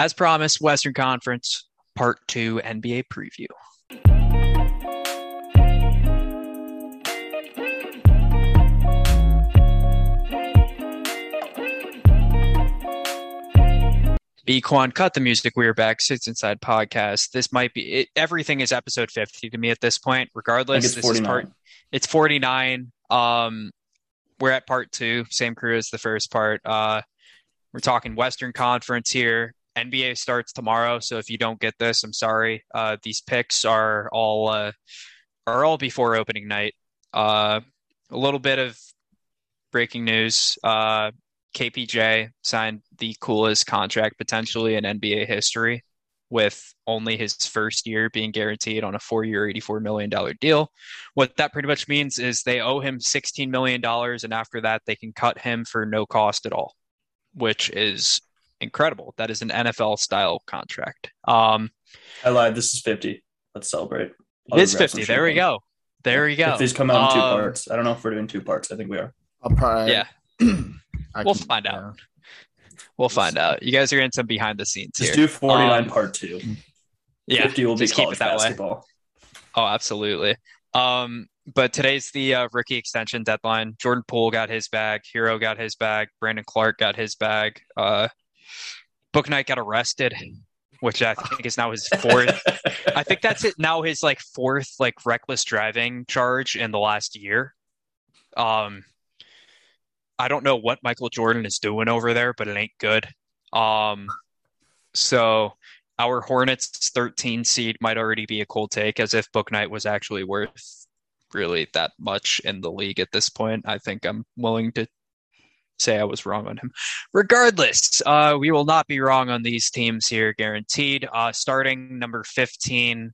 As promised, Western Conference Part 2 NBA preview. B Quan, cut the music. We are back. Sits Inside podcast. This might be it, everything is episode 50 to me at this point. Regardless, it's this is 49. part. It's 49. Um, we're at part two, same crew as the first part. Uh, we're talking Western Conference here. NBA starts tomorrow, so if you don't get this, I'm sorry. Uh, these picks are all uh, are all before opening night. Uh, a little bit of breaking news. Uh, KPJ signed the coolest contract potentially in NBA history, with only his first year being guaranteed on a four-year, $84 million deal. What that pretty much means is they owe him $16 million, and after that, they can cut him for no cost at all, which is incredible. That is an NFL style contract. Um, I lied. This is 50. Let's celebrate. it's 50. There we go. There we go. If these come out in two Um, parts, I don't know if we're doing two parts. I think we are. I'll probably. Yeah. We'll can- find out. yeah. We'll find out. You guys are in some behind the scenes Just here. do 49 Um, part two. Yeah, 50 will be just keep college it that way. Oh, absolutely. Um, but today's the uh, rookie extension deadline. Jordan Poole got his bag. Herro got his bag. Brandon Clarke got his bag. Uh, Bouknight got arrested, which I think is now his fourth. I think that's it now his like fourth like reckless driving charge in the last year. Um, I don't know what Michael Jordan is doing over there, but it ain't good. Um, so our Hornets 13 seed might already be a cold take, as if Bouknight was actually worth really that much in the league at this point. I think I'm willing to say I was wrong on him. Regardless, uh, we will not be wrong on these teams here, guaranteed. Uh, starting number 15,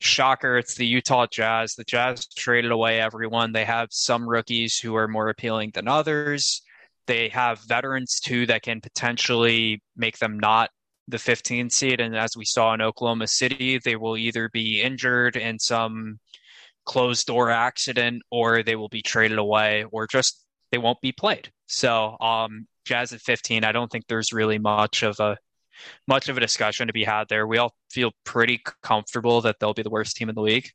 shocker, it's the Utah Jazz. The Jazz traded away everyone. They have some rookies who are more appealing than others. They have veterans too that can potentially make them not the 15 seed. And as we saw in Oklahoma City, they will either be injured in some closed door accident or they will be traded away or just they won't be played. So, um, Jazz at 15, I don't think there's really much of a much of a discussion to be had there. We all feel pretty comfortable that they'll be the worst team in the league.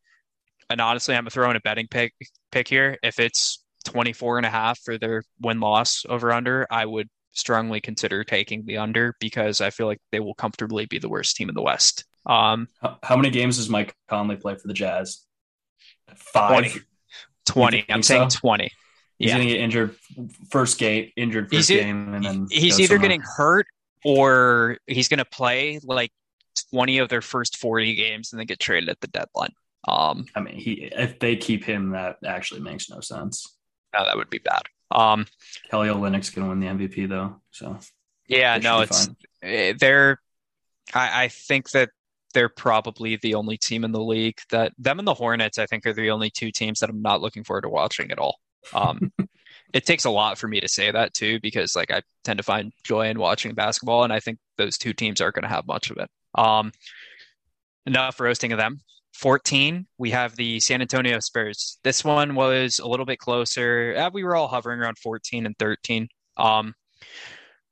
And honestly, I'm throwing a betting pick pick here. If it's 24 and a half for their win loss over under, I would strongly consider taking the under because I feel like they will comfortably be the worst team in the West. Um, How, how many games does Mike Conley play for the Jazz? Five. 20. 20. I'm think saying so? 20. He's Yeah. gonna get injured first game, injured first He's game, and then He's either somewhere. getting hurt or he's going to play like 20 of their first 40 games and then get traded at the deadline. Um, I mean, he if they keep him, that actually makes no sense. no, that would be bad. Um, Kelly Olynyk gonna win the MVP though, so yeah, no, it's fine. eh, they're. I, I think that they're probably the only team in the league that them and the Hornets. I think are the only two teams that I'm not looking forward to watching at all. Um, it takes a lot for me to say that too, because like I tend to find joy in watching basketball, and I think those two teams aren't going to have much of it. Um, enough roasting of them. 14, we have the San Antonio Spurs. This one was a little bit closer. Uh, we were all hovering around 14 and 13. Um,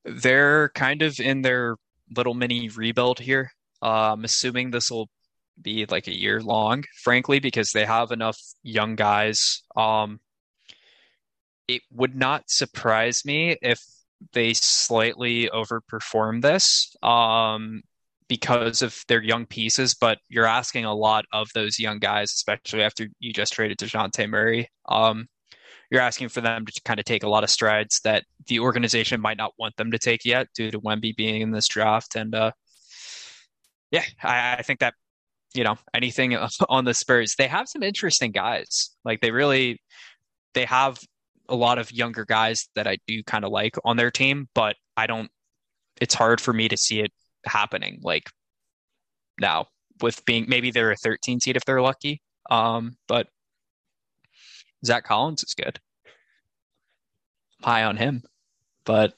they're kind of in their little mini rebuild here. Uh, I'm assuming this will be like a year long, frankly, because they have enough young guys. Um, it would not surprise me if they slightly overperform this um, because of their young pieces, but you're asking a lot of those young guys, especially after you just traded DeJounte Murray. Um, you're asking for them to kind of take a lot of strides that the organization might not want them to take yet due to Wemby being in this draft. And uh, yeah, I, I think that, you know, anything on the Spurs, they have some interesting guys. Like they really, they have a lot of younger guys that I do kind of like on their team, but I don't, it's hard for me to see it happening like now with being, maybe they're a 13 seed if they're lucky. Um, but Zach Collins is good. High on him, but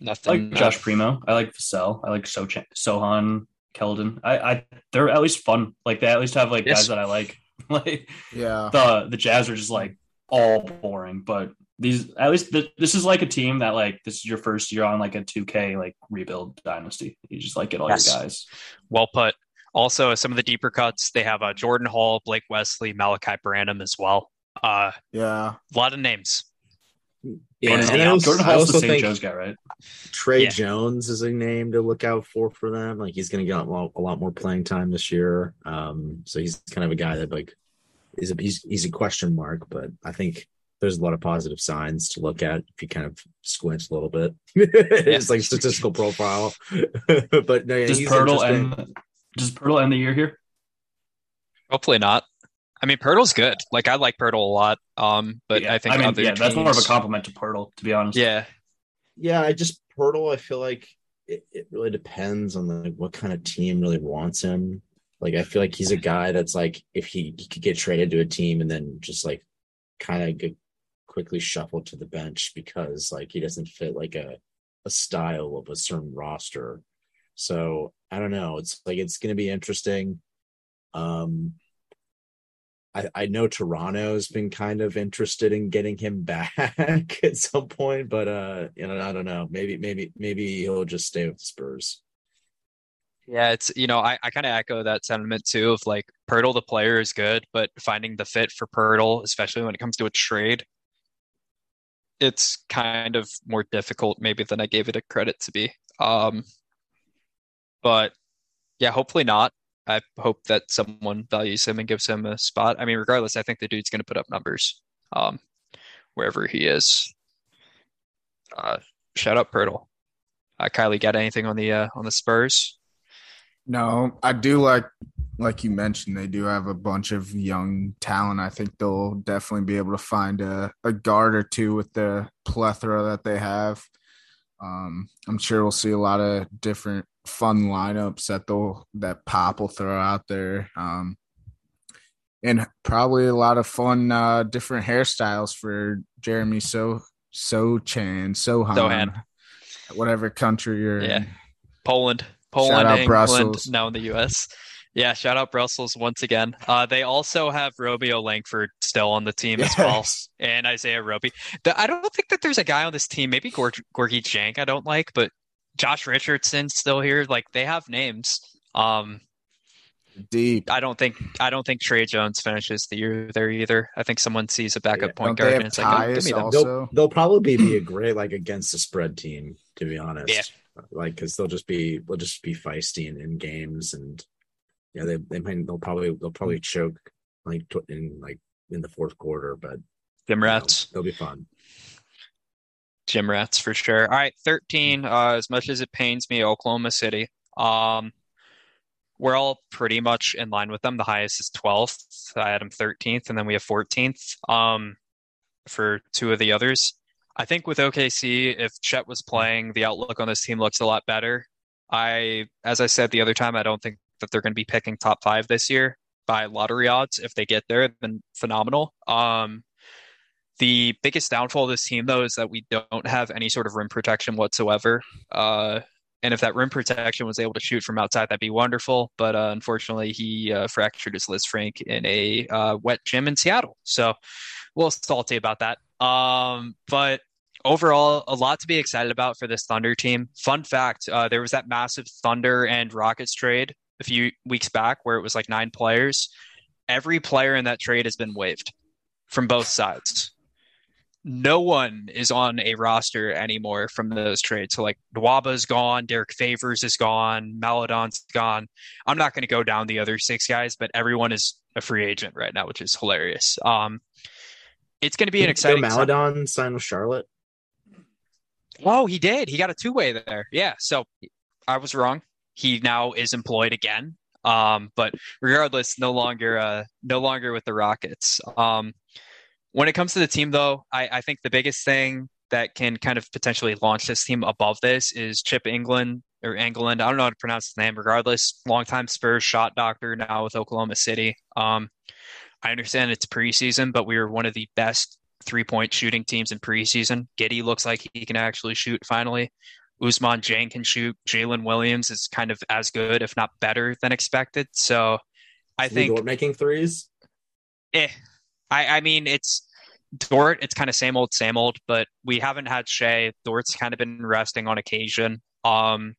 I nothing. like Josh Primo. I like Vassell. I like so Sochan, Keldon. I, I they're at least fun. Like they at least have like Yes. guys that I like. like Yeah. the the Jazz are just like all boring, but these at least th- this is like a team that like this is your first year on like a 2K like rebuild dynasty. You just like get all Yes. your guys. Well put. Also, some of the deeper cuts, they have uh, Jordan Hall, Blake Wesley, Malaki Branham as well. Uh, Yeah. a lot of names. Yeah, Jordan, and I Hall- also, Jordan Hall's the also St. Joe's guy, right? Tre Yeah. Jones is a name to look out for for them. Like he's going to get a lot, a lot more playing time this year. Um, so he's kind of a guy that like is a he's he's a question mark, but I think there's a lot of positive signs to look at if you kind of squint a little bit. it's like statistical profile, but no, yeah, Does he's Poeltl end does Poeltl end the year here? Hopefully not. I mean, Poeltl's good. Like I like Poeltl a lot. Um, but Yeah, I think I mean, other yeah, that's more of a compliment to Poeltl, to be honest. Yeah, Yeah, I just Poeltl. I feel like it, it really depends on like what kind of team really wants him. Like I feel like he's a guy that's like if he, he could get traded to a team and then just like kind of get quickly shuffled to the bench because like he doesn't fit like a a style of a certain roster. So I don't know. It's like it's going to be interesting. Um, I, I know Toronto's been kind of interested in getting him back at some point, but uh, you know, I don't know. Maybe, maybe, maybe he'll just stay with the Spurs. Yeah. It's you know, I, I kind of echo that sentiment too. Of like Poeltl, the player is good, but finding the fit for Poeltl, especially when it comes to a trade, it's kind of more difficult maybe than I gave it a credit to be. Um, but yeah, hopefully not. I hope that someone values him and gives him a spot. I mean, regardless, I think the dude's going to put up numbers um, wherever he is. Uh, shout out Poeltl. Uh, Kylie, got anything on the uh, on the Spurs? No, I do like like you mentioned, they do have a bunch of young talent. I think they'll definitely be able to find a, a guard or two with the plethora that they have. Um, I'm sure we'll see a lot of different fun lineups that they'll that Pop will throw out there. Um, and probably a lot of fun uh, different hairstyles for Jeremy So Sochan Sohan, Sohan. whatever country you're Yeah. in. Poland, Poland, out England, Brussels. now in the U.S. Yeah, shout out Brussels once again. Uh, they also have Romeo Langford still on the team as well, and Isaiah Roby. The, I don't think that there's a guy on this team, maybe Gor- Gorgui Dieng, I don't like, but Josh Richardson's still here. Like they have names. Um, Deep. I don't think I don't think Tre Jones finishes the year there either. I think someone sees a backup Yeah, point don't guard and it's like, oh, give me them. They'll, they'll probably be a great like against the spread team, to be honest. Yeah. Like because they'll just be they'll just be feisty in, in games, and yeah, they they might they'll probably they'll probably choke like in like in the fourth quarter, but Gym you know, rats. they'll be fun. Gym rats for sure. All right, 13. Uh, as much as it pains me, Oklahoma City. Um, we're all pretty much in line with them. The highest is 12th. I had them 13th, and then we have 14th. Um, for two of the others. I think with OKC, if Chet was playing, the outlook on this team looks a lot better. I, as I said the other time, I don't think that they're going to be picking top five this year by lottery odds. If they get there, then phenomenal. Um, the biggest downfall of this team, though, is that we don't have any sort of rim protection whatsoever. Uh, and if that rim protection was able to shoot from outside, that'd be wonderful. But uh, unfortunately, he uh, fractured his Lisfranc in a uh, wet gym in Seattle. So, a little salty about that. Um, but overall, a lot to be excited about for this Thunder team. Fun fact: uh, there was that massive Thunder and Rockets trade a few weeks back where it was like nine players. Every player in that trade has been waived from both sides no one is on a roster anymore from those trades. So like Nwaba's gone, Derrick Favors is gone, Maledon's gone. I'm not going to go down the other six guys, but everyone is a free agent right now, which is hilarious. Um, it's going to be an exciting. Maledon sign with Charlotte. Oh, he did. He got a two way there. Yeah. So I was wrong. He now is employed again. Um, but regardless, no longer uh, no longer with the Rockets. Um, when it comes to the team, though, I, I think the biggest thing that can kind of potentially launch this team above this is Chip Engelland or England. I don't know how to pronounce his name. Regardless, longtime Spurs shot doctor now with Oklahoma City. Um, I understand it's preseason, but we were one of the best three point shooting teams in preseason. Giddey looks like he can actually shoot finally. Ousmane Dieng can shoot. Jalen Williams is kind of as good, if not better than expected. So I think Dort making threes. eh. I, I mean, it's Dort, it's kind of same old, same old, but we haven't had Shai. Dort's kind of been resting on occasion. Um,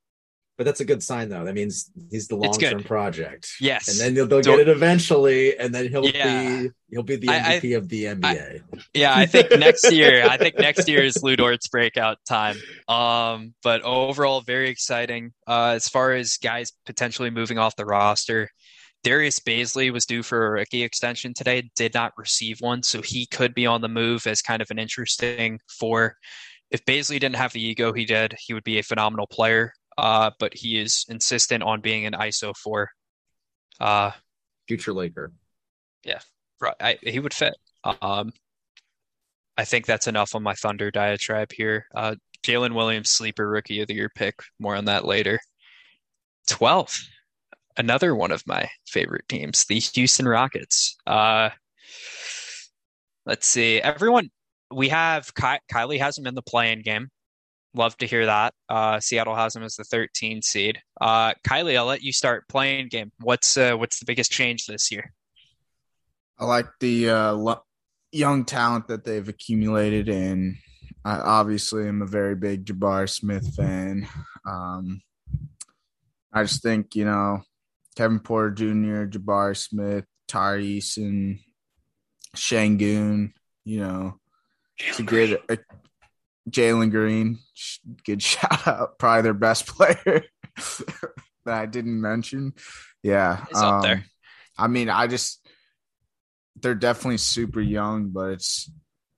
But that's a good sign, though. That means he's the long term project. yes, and then they'll, they'll Dort- get it eventually, and then he'll Yeah. be he'll be the I- I- MVP of the NBA. yeah, I think next year, I think next year is Lu Dort's breakout time. Um, but overall, very exciting. Uh, as far as guys potentially moving off the roster, Darius Bazley was due for a rookie extension today, did not receive one, so he could be on the move as kind of an interesting four. If Bazley didn't have the ego he did, he would be a phenomenal player. Uh, but he is insistent on being an ISO four. Uh, Future Laker. Yeah. Right, I, he would fit. Um, I think that's enough on my Thunder diatribe here. Uh, Jalen Williams, sleeper rookie of the year pick. More on that later. 12, another one of my favorite teams, the Houston Rockets. Uh, let's see. Everyone, we have Ky- Kylie has him in the play-in game. Love to hear that. Uh, Seattle has him as the 13 seed. Uh, Kylie, I'll let you start play-in game. What's uh, what's the biggest change this year? I like the uh, lo- young talent that they've accumulated, and I obviously am a very big Jabari Smith fan. Um, I just think you know Kevin Porter Jr., Jabari Smith, Tyrese, and Sengun. You know, it's a uh, Jalen Green. Good shout out, probably their best player that I didn't mention. Yeah, He's up there. I mean, I just they're definitely super young, but it's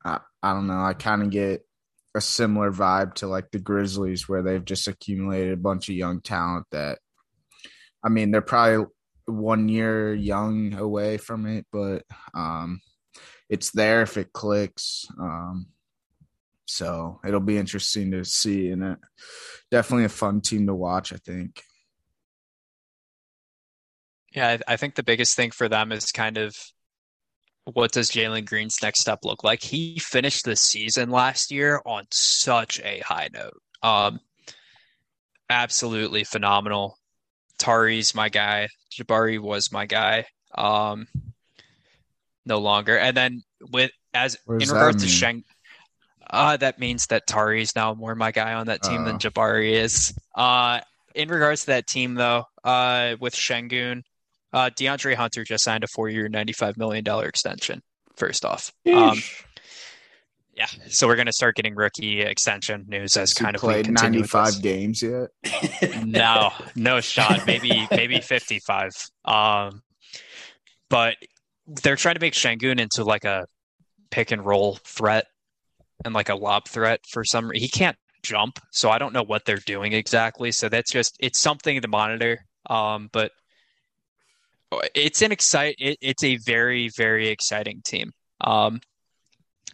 I, I don't know. I kind of get a similar vibe to like the Grizzlies, where they've just accumulated a bunch of young talent that. I mean, they're probably one year young away from it, but um, it's there if it clicks. Um, so it'll be interesting to see, and it, definitely a fun team to watch. I think. Yeah, I, I think the biggest thing for them is kind of what does Jalen Green's next step look like? He finished the season last year on such a high note. Um, absolutely phenomenal. Tari's my guy. Jabari was my guy. Um, no longer. And then with as in regards to? Sheng, uh, that means that Tari is now more my guy on that team than Oh. Jabari is. Uh, in regards to that team though, uh, with Sengun, uh, DeAndre Hunter just signed a four-year, ninety-five million dollar extension. First off, um, yeah, so we're gonna start getting rookie extension news as Has kind of played continue ninety with this. five games yet. No, no shot. Maybe maybe 55. Um, but they're trying to make Sengun into like a pick and roll threat and like a lob threat for some he can't jump, so I don't know what they're doing exactly. So that's just it's something to monitor. Um, but it's an excite it, it's a very very exciting team. Um,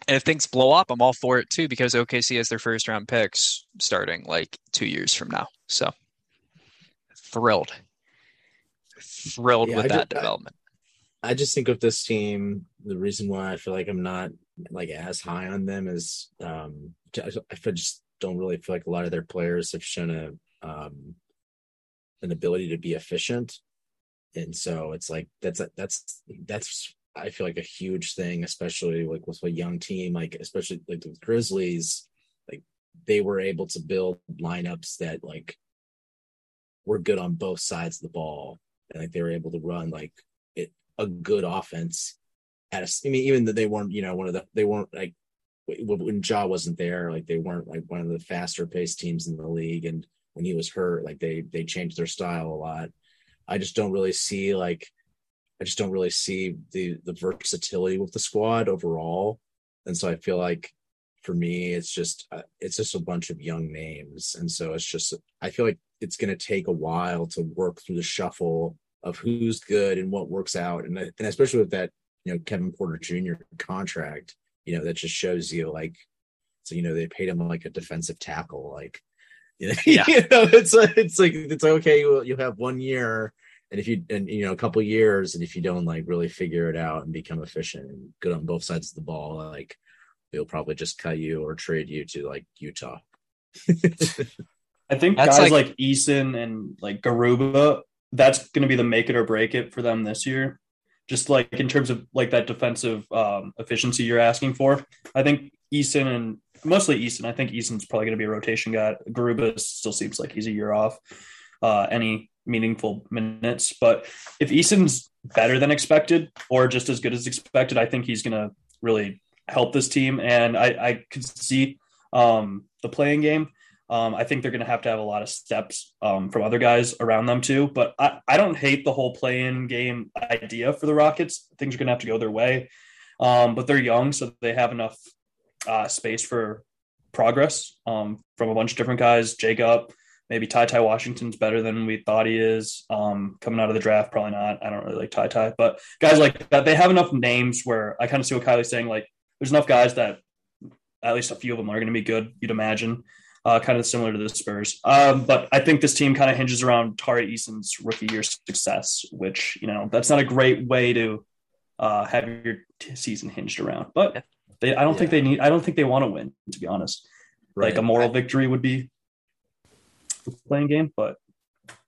and if things blow up, I'm all for it too because OKC has their first round picks starting like two years from now. So thrilled, thrilled Yeah, with I that ju- I- development. I just think of this team, the reason why I feel like I'm not like as high on them as um I just don't really feel like a lot of their players have shown a um an ability to be efficient. And so it's like that's that's that's I feel like a huge thing, especially like with a young team, like especially like the Grizzlies, like they were able to build lineups that like were good on both sides of the ball. And like they were able to run like it a good offense at a, I mean, even though they weren't, you know, one of the, they weren't like, when Ja wasn't there, like they weren't like one of the faster paced teams in the league. And when he was hurt, like they, they changed their style a lot. I just don't really see like, I just don't really see the, the versatility with the squad overall. And so I feel like for me, it's just, uh, it's just a bunch of young names. And so it's just, I feel like it's going to take a while to work through the shuffle of who's good and what works out. And, and especially with that, you know, Kevin Porter Jr. contract, you know, that just shows you like, so, you know, they paid him like a defensive tackle, like, you know, Yeah. you know it's like, it's like, it's like, okay, well, you have one year and if you, and you know, a couple years, and if you don't like really figure it out and become efficient and good on both sides of the ball, like they'll probably just cut you or trade you to like Utah. I think That's guys like- like, Eason and like Garuba, that's going to be the make it or break it for them this year. Just like in terms of like that defensive um, efficiency you're asking for. I think Eason and mostly Eason. I think Eason's probably going to be a rotation guy. Garuba still seems like he's a year off uh, any meaningful minutes. But if Eason's better than expected or just as good as expected, I think he's going to really help this team. And I, I could see um, the play-in game. Um, I think they're going to have to have a lot of steps um, from other guys around them too. But I, I don't hate the whole play-in game idea for the Rockets. Things are going to have to go their way. Um, but they're young, so they have enough uh, space for progress um, from a bunch of different guys. Jacob, maybe Ty Ty Washington's better than we thought he is. Um, coming out of the draft, probably not. I don't really like Ty Ty, but guys like that, they have enough names where I kind of see what Kylie's saying. Like, there's enough guys that at least a few of them are going to be good. You'd imagine uh, kind of similar to the Spurs. Um, but I think this team kind of hinges around Tari Eason's rookie year success, which, you know, that's not a great way to uh, have your t- season hinged around. But they, I don't yeah. think they need, I don't think they want to win, to be honest. Right. Like a moral victory would be the play-in game. But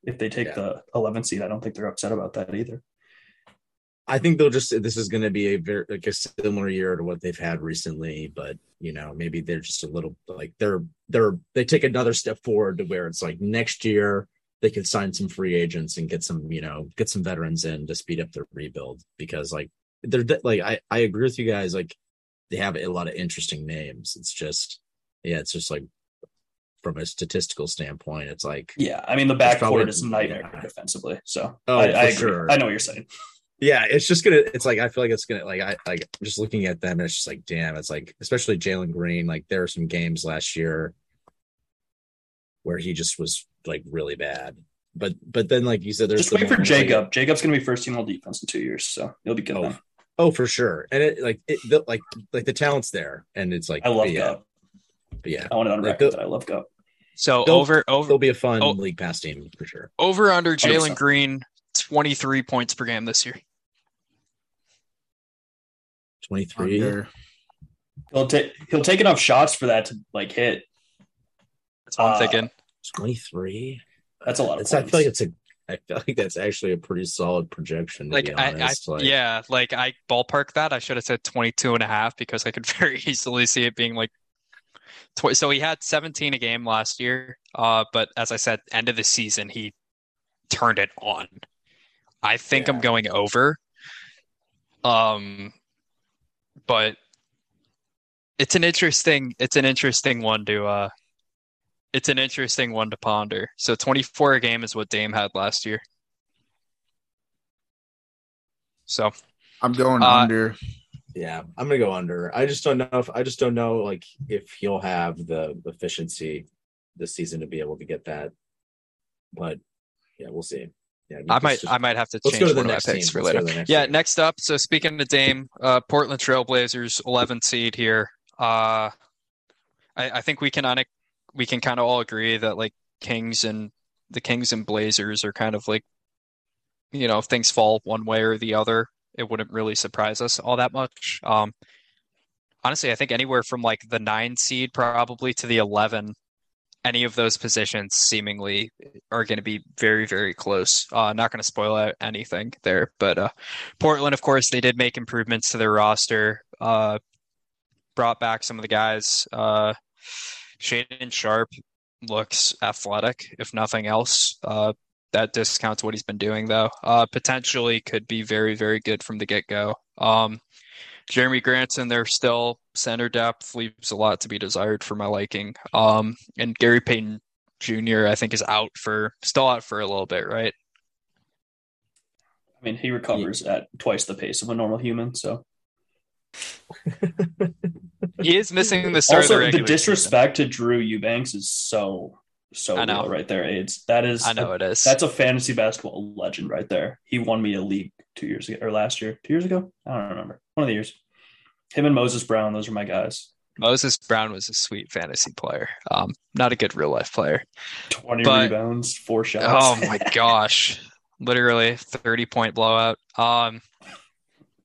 if they take yeah. the 11 seed, I don't think they're upset about that either. I think they'll just this is going to be a very like a similar year to what they've had recently, but you know maybe they're just a little like they're they're they take another step forward to where it's like next year they can sign some free agents and get some you know get some veterans in to speed up their rebuild because like they're like I I agree with you guys like they have a lot of interesting names. It's just yeah, it's just like from a statistical standpoint, it's like yeah. I mean the backcourt is nightmare yeah. defensively. So oh, I, I sure. I know what you're saying yeah, it's just gonna. It's like I feel like it's gonna like I like just looking at them. And it's just like damn. It's like especially Jalen Green. Like there were some games last year where he just was like really bad. But but then like you said, there's just wait for Jacob. Like, Jacob's gonna be first team all defense in two years, so he'll be good. Oh, then. oh for sure. And it like it the, like like the talent's there, and it's like I love yeah. Go. But yeah, I want it on record that I love Go. So they'll, over over they'll be a fun oh, league pass team for sure. Over under Jalen Green 23 points per game this year. 23. He'll take he'll take enough shots for that to like hit. That's what I'm uh, thinking. 23. That's a lot. I feel like it's a. I feel like that's actually a pretty solid projection. like, I, I like, yeah, like I ballpark that. I should have said 22 and a half because I could very easily see it being like. Tw- so he had 17 a game last year, uh, but as I said, end of the season he turned it on. I think yeah. I'm going over. Um, but it's an interesting it's an interesting one to uh it's an interesting one to ponder. So 24 a game is what Dame had last year. So I'm going uh, under. Yeah, I'm gonna go under. I just don't know if I just don't know like if he'll have the efficiency this season to be able to get that. But yeah, we'll see. Yeah, I might just, I might have to change one of my picks for later. Yeah, team. next up. So speaking of Dame, uh, Portland Trailblazers, 11 seed here. Uh, I, I think we can on we can kind of all agree that like Kings and the Kings and Blazers are kind of like, you know, if things fall one way or the other, it wouldn't really surprise us all that much. Um, honestly, I think anywhere from like the nine seed probably to the 11 any of those positions seemingly are going to be very, very close. Uh, not going to spoil out anything there, but uh, Portland, of course, they did make improvements to their roster. Uh, brought back some of the guys. Uh, Shaedon Sharpe looks athletic, if nothing else. Uh, that discounts what he's been doing, though. Uh, potentially could be very, very good from the get go. Um, Jerami Grant, they're still center depth leaves a lot to be desired for my liking. Um, and Gary Payton Jr. I think is out for still out for a little bit, right? I mean, he recovers yeah. at twice the pace of a normal human, so he is missing the start. Also, the, the disrespect season. to Drew Eubanks is so so I know. right there. AIDS that is. I know a, it is. That's a fantasy basketball legend right there. He won me a league two years ago or last year, two years ago. I don't remember. One of the years. Him and Moses Brown, those are my guys. Moses Brown was a sweet fantasy player. Um, not a good real life player. Twenty but, rebounds, four shots. Oh my gosh, literally thirty point blowout. Um,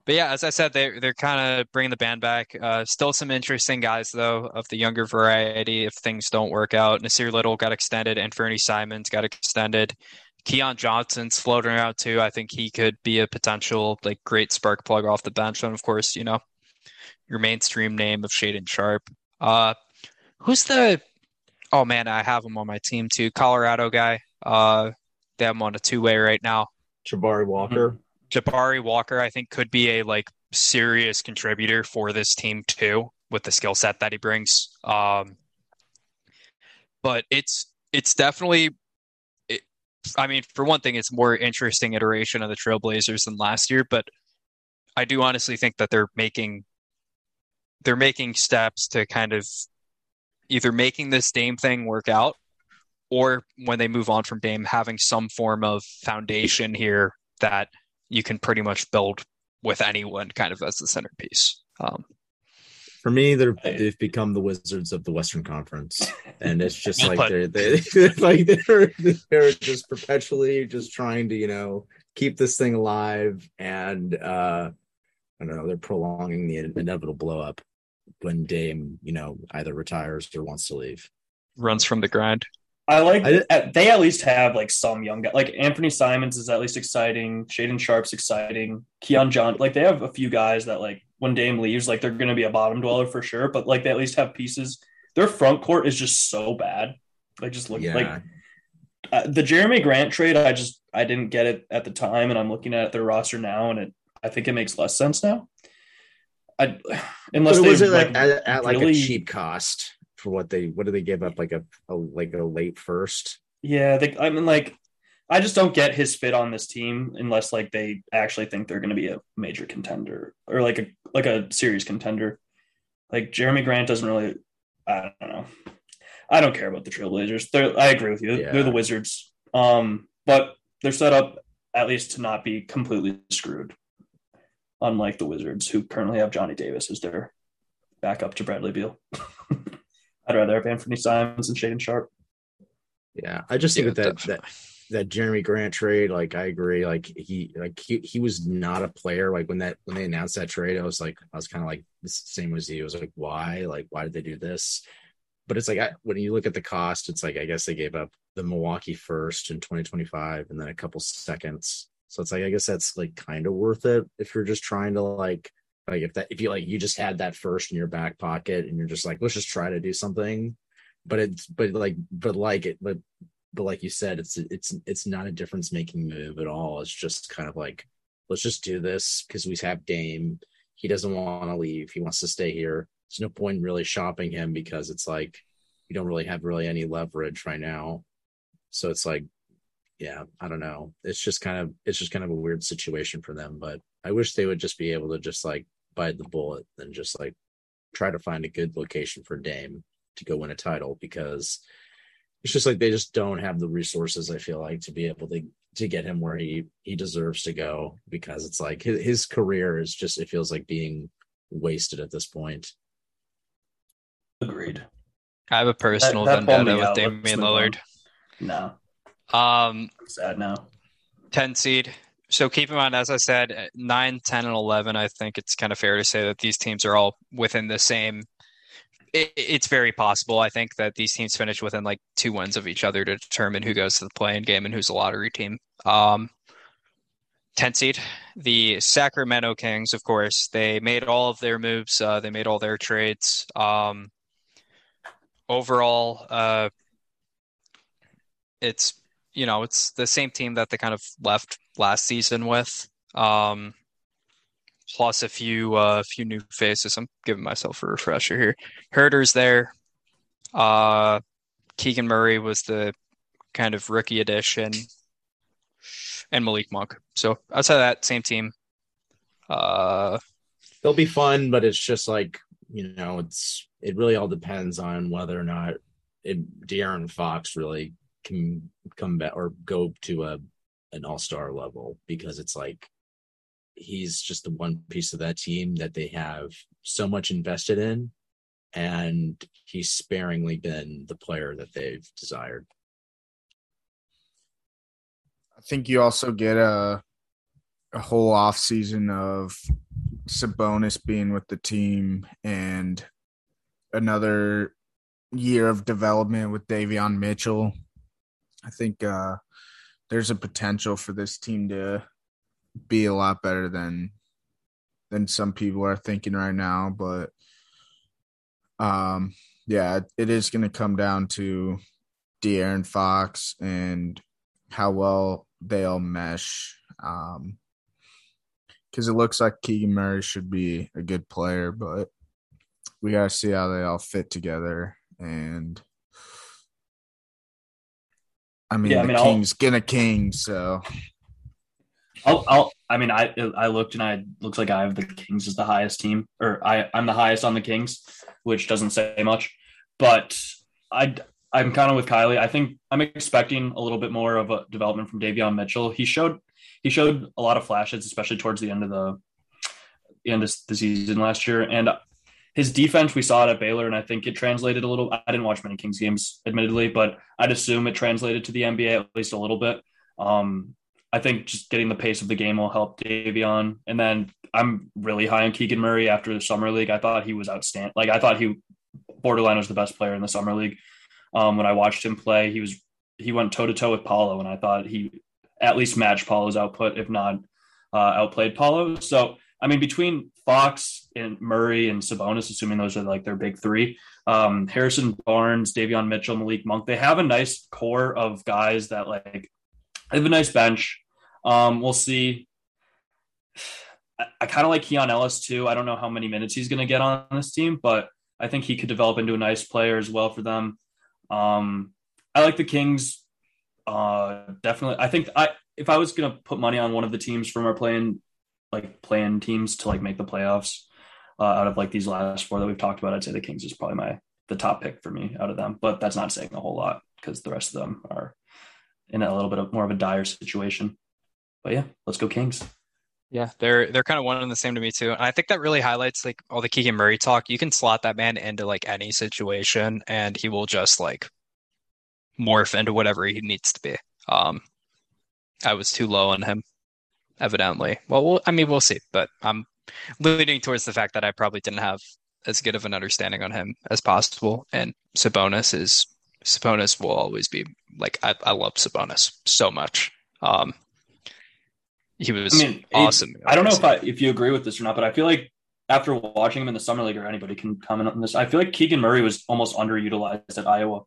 but yeah, as I said, they they're kind of bringing the band back. Uh, still some interesting guys though of the younger variety. If things don't work out, Nassir Little got extended, and Fernie Simons got extended. Keon Johnson's floating around too. I think he could be a potential like great spark plug off the bench. And of course, you know, your mainstream name of Shaedon Sharpe. Uh who's the oh man, I have him on my team too. Colorado guy. Uh they have him on a two way right now. Jabari Walker. Jabari Walker, I think, could be a like serious contributor for this team too, with the skill set that he brings. Um, but it's it's definitely I mean, for one thing, it's more interesting iteration of the Trailblazers than last year, but I do honestly think that they're making they're making steps to kind of either making this Dame thing work out or when they move on from Dame, having some form of foundation here that you can pretty much build with anyone kind of as the centerpiece. Um, for me, they're they've become the Wizards of the Western Conference, and it's just like they're they, like they're they're just perpetually just trying to you know keep this thing alive, and uh I don't know they're prolonging the inevitable blow up when Dame you know either retires or wants to leave. Runs from the grind. I like I, they at least have like some young guys. Like Anfernee Simons is at least exciting. Shaedon Sharpe's exciting. Keon John, like they have a few guys that like when Dame leaves, like they're going to be a bottom dweller for sure. But like they at least have pieces. Their front court is just so bad. Like just look yeah. like uh, the Jerami Grant trade. I just I didn't get it at the time, and I'm looking at their roster now, and it I think it makes less sense now. I unless was it like, at, at really, like a cheap cost for what they what do they give up like a, a like a late first? Yeah, they, I mean like I just don't get his fit on this team unless like they actually think they're going to be a major contender or like a like a serious contender. Like Jerami Grant doesn't really. I don't know. I don't care about the Trailblazers. They're, I agree with you. Yeah. They're the Wizards. Um, but they're set up at least to not be completely screwed. Unlike the Wizards, who currently have Johnny Davis as their backup to Bradley Beal. I'd rather have Anfernee Simons and Shaedon Sharpe. Yeah, I just think yeah, that that that Jerami Grant trade, like I agree, like he like he, he was not a player. Like when that when they announced that trade, I was like I was kind of like the same as you. I was like, why? Like why did they do this? But it's like I, when you look at the cost, it's like I guess they gave up the Milwaukee first in 2025 and then a couple seconds. So it's like I guess that's like kind of worth it if you're just trying to like like if that if you like you just had that first in your back pocket and you're just like let's just try to do something. But it's but like but like it but but like you said, it's it's it's not a difference making move at all. It's just kind of like let's just do this because we have Dame. He doesn't want to leave. He wants to stay here. There's no point really shopping him because it's like we don't really have really any leverage right now. So it's like, yeah, I don't know. It's just kind of it's just kind of a weird situation for them. But I wish they would just be able to just like bite the bullet and just like try to find a good location for Dame to go win a title because it's just like they just don't have the resources i feel like to be able to to get him where he he deserves to go because it's like his, his career is just it feels like being wasted at this point. Agreed. I have a personal that, that vendetta with damian lillard. No. Um sad now. 10 seed. So keep in mind as i said 9 10 and 11 i think it's kind of fair to say that these teams are all within the same it, it's very possible. I think that these teams finish within like two wins of each other to determine who goes to the play-in game and who's a lottery team. Um, 10 seed, the Sacramento Kings, of course, they made all of their moves. Uh, they made all their trades. Um, overall, uh, it's you know it's the same team that they kind of left last season with. Um, plus a few uh, few new faces. I'm giving myself a refresher here. Huerter's there. Uh, Keegan Murray was the kind of rookie addition, and Malik Monk. So outside of that, same team. Uh, They'll be fun, but it's just like you know, it's it really all depends on whether or not it, De'Aaron Fox really can come back or go to a an all star level because it's like he's just the one piece of that team that they have so much invested in and he's sparingly been the player that they've desired i think you also get a a whole off season of Sabonis being with the team and another year of development with Davion Mitchell. I think uh, there's a potential for this team to be a lot better than than some people are thinking right now. But um, yeah, it is going to come down to De'Aaron Fox and how well they all mesh. Um, because it looks like Keegan Murray should be a good player, but we got to see how they all fit together. And I mean, Yeah, I the mean, I'll- King's gonna king, so I'll, I'll, I mean, I, I looked and I looks like I have the Kings as the highest team, or I, I'm the highest on the Kings, which doesn't say much, but I, I'm kind of with Kylie. I think I'm expecting a little bit more of a development from Davion Mitchell. He showed, he showed a lot of flashes, especially towards the end of the, end of the season last year, and his defense we saw it at Baylor, and I think it translated a little. I didn't watch many Kings games, admittedly, but I'd assume it translated to the NBA at least a little bit. Um, I think just getting the pace of the game will help Davion. And then I'm really high on Keegan Murray after the summer league. I thought he was outstanding. Like I thought he borderline was the best player in the summer league. Um, when I watched him play, he was he went toe to toe with Paolo, and I thought he at least matched Paolo's output, if not uh, outplayed Paolo. So I mean, between Fox and Murray and Sabonis, assuming those are like their big three, um, Harrison Barnes, Davion Mitchell, Malik Monk, they have a nice core of guys that like they have a nice bench. Um, we'll see. I, I kind of like Keon Ellis too. I don't know how many minutes he's going to get on this team, but I think he could develop into a nice player as well for them. Um, I like the Kings. Uh, definitely. I think I if I was going to put money on one of the teams from our playing like playing teams to like make the playoffs uh, out of like these last four that we've talked about, I'd say the Kings is probably my the top pick for me out of them. But that's not saying a whole lot because the rest of them are in a little bit of more of a dire situation. But yeah, let's go Kings. Yeah, they're they're kind of one and the same to me too. And I think that really highlights like all the Keegan Murray talk. You can slot that man into like any situation and he will just like morph into whatever he needs to be. Um I was too low on him, evidently. Well, I mean we'll see, but I'm leaning towards the fact that I probably didn't have as good of an understanding on him as possible. And Sabonis is Sabonis will always be like I, I love Sabonis so much. Um he was I mean, awesome. I don't know if I if you agree with this or not, but I feel like after watching him in the summer league, or anybody can comment on this, I feel like Keegan Murray was almost underutilized at Iowa.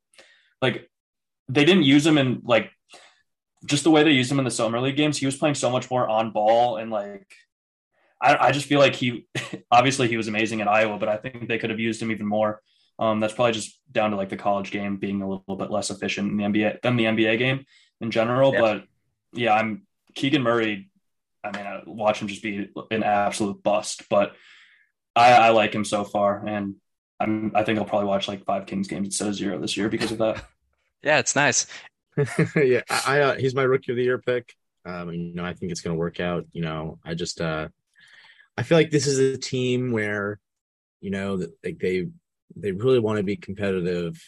Like they didn't use him in like just the way they used him in the summer league games. He was playing so much more on ball and like I, I just feel like he obviously he was amazing at Iowa, but I think they could have used him even more. Um, that's probably just down to like the college game being a little bit less efficient in the NBA than the NBA game in general. Yeah. But yeah, I'm Keegan Murray. I mean, I watch him just be an absolute bust, but I, I like him so far, and I'm I think I'll probably watch like five Kings games instead of zero this year because of that. Yeah, it's nice. yeah, I, I uh, he's my rookie of the year pick. Um, you know, I think it's going to work out. You know, I just uh, I feel like this is a team where, you know, that like they they really want to be competitive,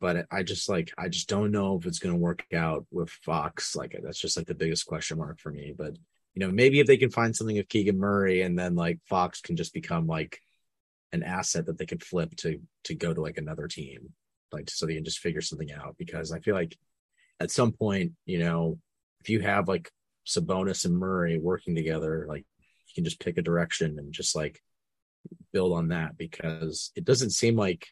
but I just like I just don't know if it's going to work out with Fox. Like that's just like the biggest question mark for me. But you know, maybe if they can find something of Keegan Murray, and then like Fox can just become like an asset that they could flip to to go to like another team, like so they can just figure something out. Because I feel like at some point, you know, if you have like Sabonis and Murray working together, like you can just pick a direction and just like build on that because it doesn't seem like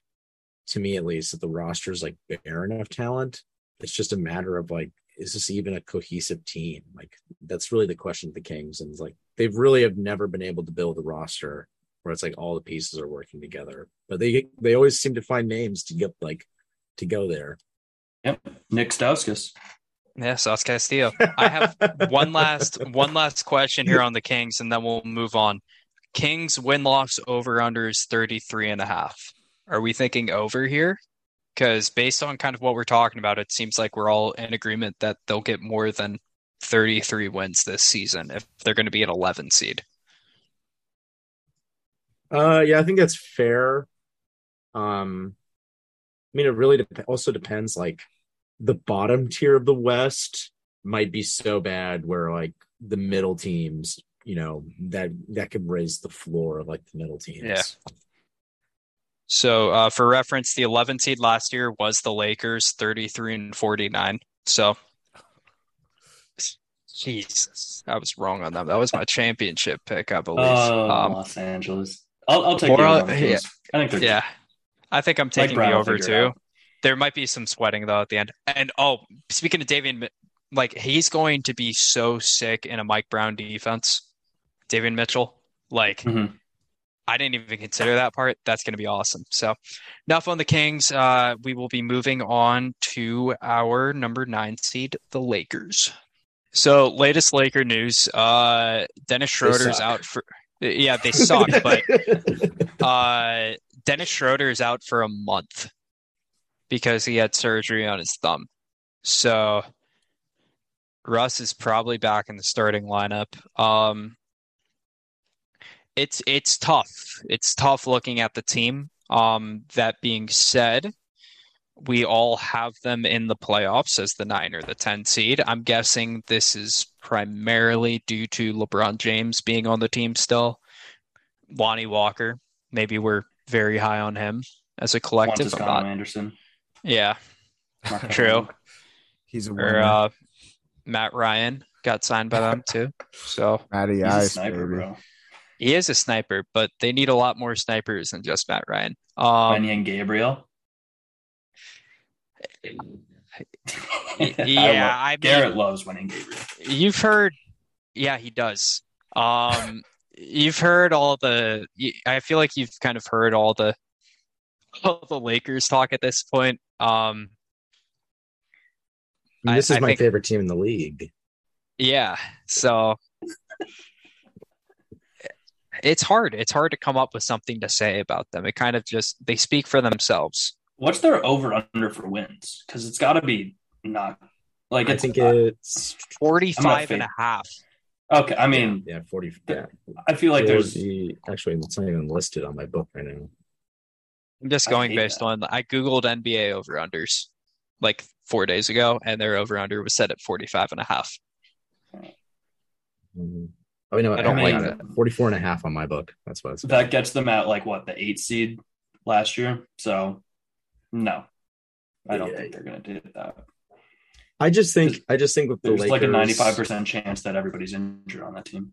to me at least that the roster is like bare enough talent. It's just a matter of like, is this even a cohesive team? Like that's really the question of the Kings. And it's like they've really have never been able to build a roster where it's like all the pieces are working together. But they they always seem to find names to get like to go there. Yep, Nick Stauskas. Yeah, Sauce Castillo. I have one last one last question here on the Kings, and then we'll move on. Kings win loss over under is 33 and a half. Are we thinking over here? Because based on kind of what we're talking about, it seems like we're all in agreement that they'll get more than 33 wins this season if they're going to be an 11 seed. Uh, yeah, I think that's fair. Um, I mean, it really dep- also depends. Like, the bottom tier of the West might be so bad where like the middle teams, you know, that that could raise the floor of like the middle teams. Yeah. So, uh, for reference, the 11 seed last year was the Lakers, 33 and 49. So, Jesus, I was wrong on that. That was my championship pick, I believe. Oh, um, Los Angeles. I'll, I'll take the over on. I think they're yeah, I think I'm taking Brown the over too. There might be some sweating though at the end. And oh, speaking of Davion, like he's going to be so sick in a Mike Brown defense. Davion Mitchell, like Mhm. I didn't even consider that part. That's going to be awesome. So, enough on the Kings. Uh, we will be moving on to our number nine seed, the Lakers. So, latest Laker news: uh, Dennis Schroeder's out for. Yeah, they suck, but uh, Dennis Schroeder is out for a month because he had surgery on his thumb. So Russ is probably back in the starting lineup. Um, it's it's tough. It's tough looking at the team. Um, that being said, we all have them in the playoffs as the nine or the ten seed. I'm guessing this is primarily due to LeBron James being on the team still. Lonnie Walker, maybe we're very high on him as a collective. I'm not- Anderson. yeah, Not true. He's a Or uh, Matt Ryan got signed by them too. So Matty He's a Ice, sniper, baby. bro. He is a sniper, but they need a lot more snipers than just Matt Ryan. Um, Wenyen Gabriel. yeah, I mean- Garrett loves Wenyen Gabriel. You've heard, yeah, he does. Um, you've heard all the. I feel like you've kind of heard all the, all the Lakers talk at this point. Um, I mean, this I- is I my think- favorite team in the league. yeah, so it's hard. It's hard to come up with something to say about them. It kind of just they speak for themselves. What's their over under for wins? Because it's got to be not like I it's, think it's 45 and a half. okay. I mean, yeah, forty. Yeah, I feel like there's 40 actually it's not even listed on my book right now. I'm just going based that. on I googled NBA over unders like 4 days ago and their over under was set at 45 and a half. Mhm. Oh, you know, I don't like got it. 44 and a half on my book. That's what it's that gets them at like what the eight seed last year. So no, I don't Yeah. think they're gonna do that. I just think I just think with the There's Lakers, like a ninety five percent chance that everybody's injured on that team.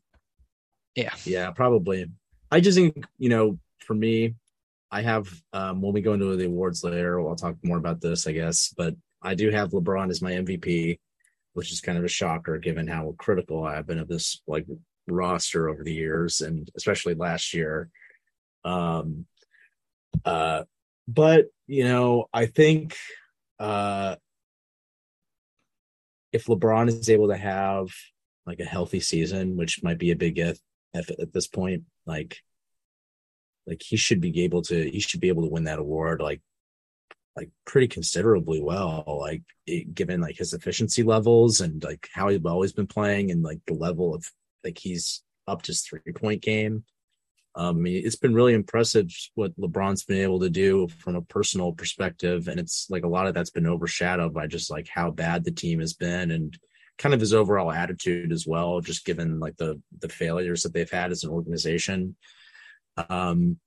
Yeah. Yeah, probably. I just think, you know, for me, I have um when we go into the awards later, I'll talk more about this, I guess. But I do have LeBron as my MVP, which is kind of a shocker given how critical I've been of this like roster over the years and especially last year. Um uh but you know, I think uh if LeBron is able to have like a healthy season, which might be a big if at, at this point, like like he should be able to he should be able to win that award like like pretty considerably well like it, given like his efficiency levels and like how he's always been playing and like the level of like he's up to his three point game um it's been really impressive what LeBron's been able to do from a personal perspective and it's like a lot of that's been overshadowed by just like how bad the team has been and kind of his overall attitude as well just given like the the failures that they've had as an organization um,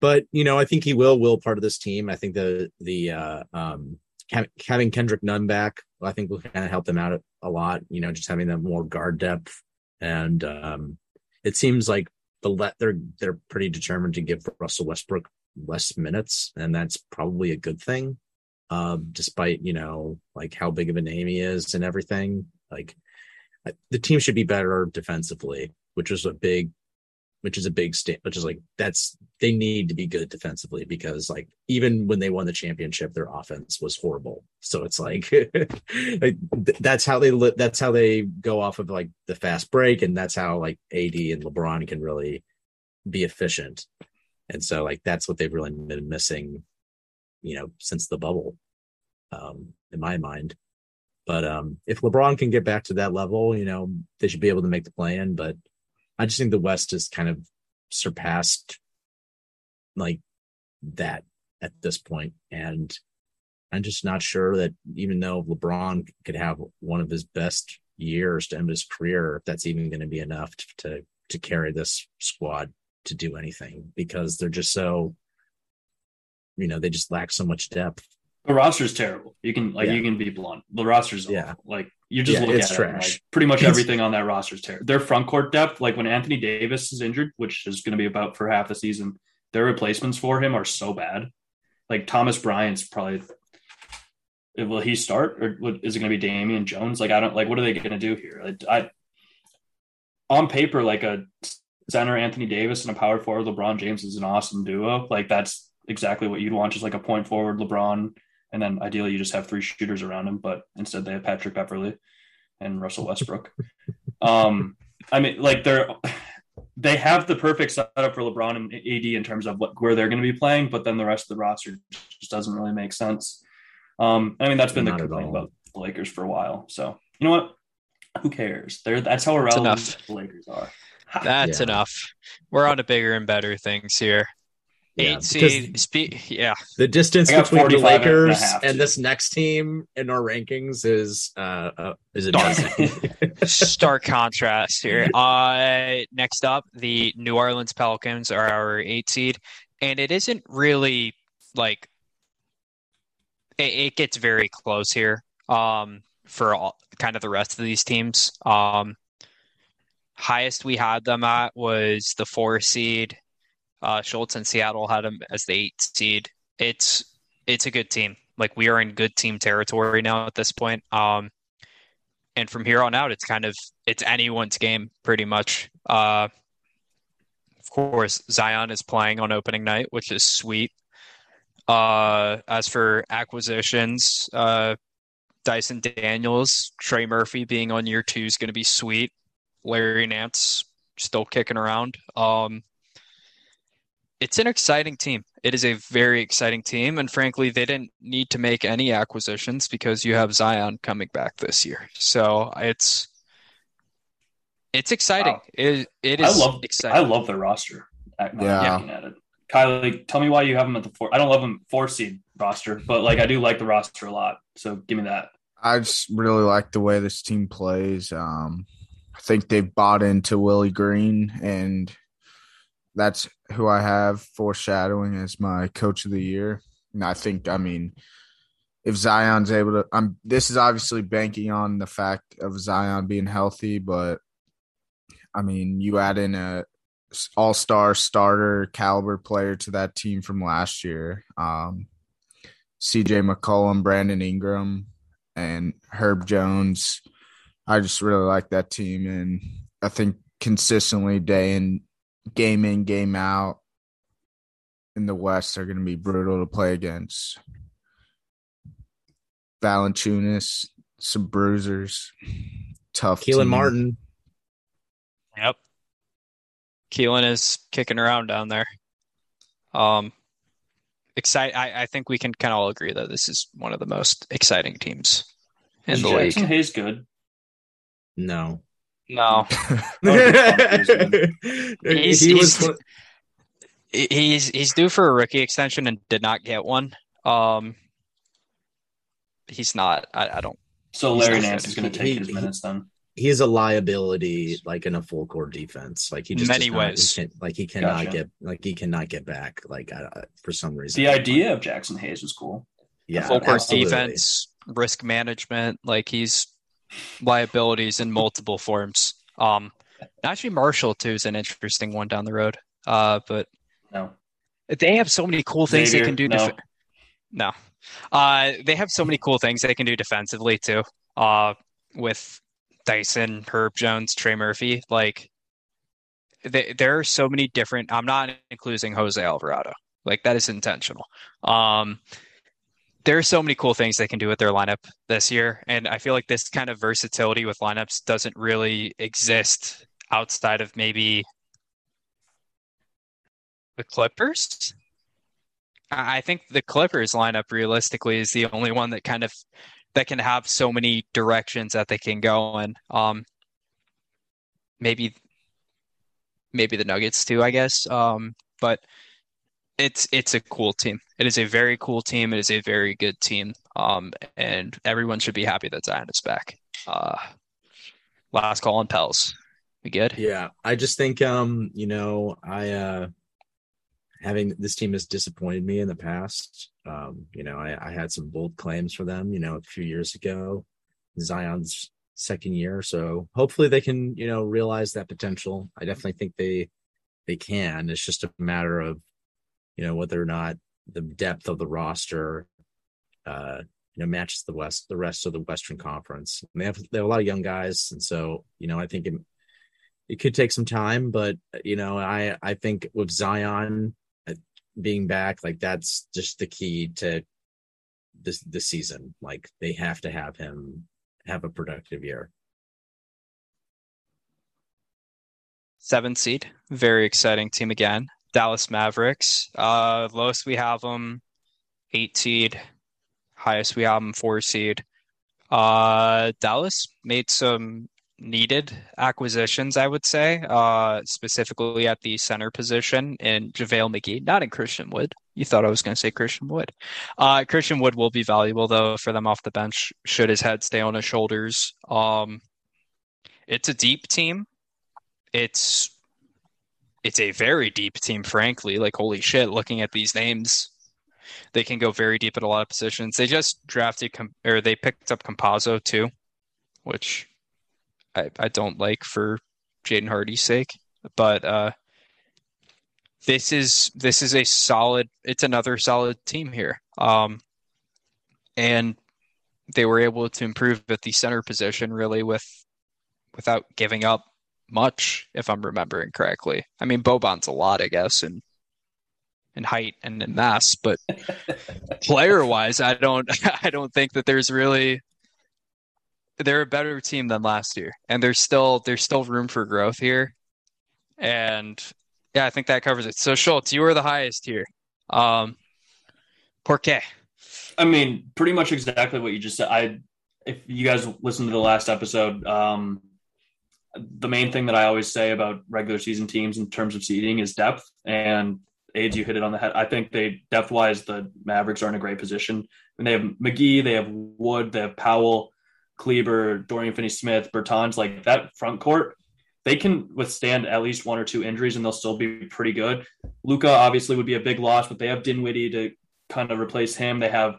but you know, I think he will will part of this team. I think the the uh, um, having Kendrick Nunn back, I think will kind of help them out a lot. You know, just having that more guard depth, and um, it seems like the let they're they're pretty determined to give Russell Westbrook less minutes, and that's probably a good thing. Um, despite you know like how big of a name he is and everything, like the team should be better defensively, which is a big which is a big state, which is like that's they need to be good defensively because like even when they won the championship, their offense was horrible. So it's like, like that's how they that's how they go off of like the fast break, and that's how like AD and LeBron can really be efficient. And so like that's what they've really been missing, you know, since the bubble, um, in my mind. But um, if LeBron can get back to that level, you know, they should be able to make the play in. But I just think the West has kind of surpassed like that at this point. And I'm just not sure that even though LeBron could have one of his best years to end his career, if that's even going to be enough to, to to carry this squad to do anything because they're just so you know, they just lack so much depth. The roster's terrible. You can like Yeah. you can be blunt. The roster's Yeah. awful. Like You just Yeah, look at it, trash. like, pretty much everything on that roster is terrible. Their front court depth, like when Anthony Davis is injured, which is going to be about for half the season, their replacements for him are so bad. Like Thomas Bryant's probably. Will he start or is it going to be Damian Jones? Like I don't like. What are they going to do here? Like, I on paper, like a center Anthony Davis and a power forward LeBron James is an awesome duo. Like that's exactly what you'd want, just like a point forward LeBron, and then ideally you just have three shooters around him. But instead they have Patrick Beverley and Russell Westbrook. um, I mean, like they're they have the perfect setup for LeBron and AD in terms of what where they're going to be playing, but then the rest of the roster just doesn't really make sense. Um, I mean, that's been Not the complaint about the Lakers for a while. So you know what? Who cares? They're that's how irrelevant enough. the Lakers are. That's Yeah. enough. We're on to bigger and better things here. Yeah, Eight seed. Spe- yeah, the distance between the 45 and Lakers and this next team in our rankings is uh, uh is a amazing. stark contrast here. Uh, next up, the New Orleans Pelicans are our eight seed, and it isn't really like it, it gets very close here. Um, for all, kind of the rest of these teams. Um, highest we had them at was the four seed. Uh, Schultz and Seattle had them as the eight seed. It's it's a good team. Like we are in good team territory now at this point. Um, and from here on out, it's kind of it's anyone's game pretty much. Uh, of course, Zion is playing on opening night, which is sweet. Uh, as for acquisitions, uh, Dyson Daniels, Trey Murphy being on year two is going to be sweet. Larry Nance still kicking around. Um, it's an exciting team. It is a very exciting team, and frankly, they didn't need to make any acquisitions because you have Zion coming back this year. So it's it's exciting. Wow. It it I love exciting. I love their roster. At, Yeah. looking at it. Kylie, tell me why you have them at the four. I don't love them four seed roster, but like I do like the roster a lot. So give me that. I just really like the way this team plays. Um, I think they've bought into Willie Green, and that's who I have foreshadowing as my coach of the year. And I think, I mean, if Zion's able to, I'm. This is obviously banking on the fact of Zion being healthy, but I mean, you add in a all star starter caliber player to that team from last year. Um, CJ McCollum, Brandon Ingram, and Herb Jones. I just really like that team, and I think consistently day in, game in, game out in the West are going to be brutal to play against. Valanciunas, some bruisers, tough. Keelan team. Martin. Yep. Keelan is kicking around down there. Um, excite. I, I think we can kind of all agree that this is one of the most exciting teams in Is the Jaxson league. Hayes good? No. No, He's- he was he's- he's he's due for a rookie extension and did not get one. Um, he's not. I, I don't. So Larry Nance is going to He- take his he- minutes then. he's a liability like in a full court defense. Like he just Many does not- he can't- like he cannot Gotcha. get like he cannot get back like uh, for some reason. The idea of Jaxson Hayes was cool. yeah, full court defense, risk management. Like he's liabilities in multiple forms. Um, actually, Marshall too is an interesting one down the road. Uh, but No, they have so many cool things they can do. no. Def- no, uh, they have so many cool things they can do defensively too. Uh, with Dyson, Herb Jones, Trey Murphy, like they, there are so many different. I'm not including Jose Alvarado. Like that is intentional. Um, there are so many cool things they can do with their lineup this year, and I feel like this kind of versatility with lineups doesn't really exist outside of maybe the Clippers. I think the Clippers lineup realistically is the only one that kind of that can have so many directions that they can go in. Um, maybe maybe the Nuggets too, I guess. Um, but it's it's a cool team. It is a very cool team. It is a very good team. Um, and everyone should be happy that Zion is back. Uh, last call on Pels. We good? Yeah, I just think um, you know, I uh having this team has disappointed me in the past. Um, you know, I, I had some bold claims for them, you know, a few years ago. Zion's second year. So hopefully they can, you know, realize that potential. I definitely think they they can. It's just a matter of, you know, whether or not the depth of the roster uh you know matches the west the rest of the western conference. And they have they have a lot of young guys. And so you know i think it, it could take some time but you know i i think with zion uh, being back like that's just the key to this this season. Like they have to have him have a productive year. Seven seed, very exciting team again. Dallas Mavericks. Uh, lowest we have them, eight seed. Highest we have them, four seed. Uh, Dallas made some needed acquisitions, I would say, uh, specifically at the center position in JaVale McGee, not in Christian Wood. You thought I was going to say Christian Wood. Uh, Christian Wood will be valuable, though, for them off the bench, should his head stay on his shoulders. Um, it's a deep team it's it's a very deep team, frankly. Like holy shit, looking at these names, they can go very deep at a lot of positions. They just drafted or they picked up Campazzo too, which I I don't like for Jaden Hardy's sake, but uh, this is this is a solid. It's another solid team here, um, and they were able to improve at the center position really with without giving up much, if I'm remembering correctly. I mean, Boban's a lot, I guess, in in height and in mass, but player wise, I don't I don't think that there's really they're a better team than last year, and there's still there's still room for growth here, and yeah, I think that covers it. So Schultz, you were the highest here. Um, qué? I mean, pretty much exactly what you just said. I, if you guys listened to the last episode, um, the main thing that I always say about regular season teams in terms of seeding is depth. And AIDS, you hit it on the head. I think they depth wise, the Mavericks are in a great position. And they have McGee, they have Wood, they have Powell, Kleber, Dorian Finney Smith, Bertans, like that front court. They can withstand at least one or two injuries and they'll still be pretty good. Luka obviously would be a big loss, but they have Dinwiddie to kind of replace him. They have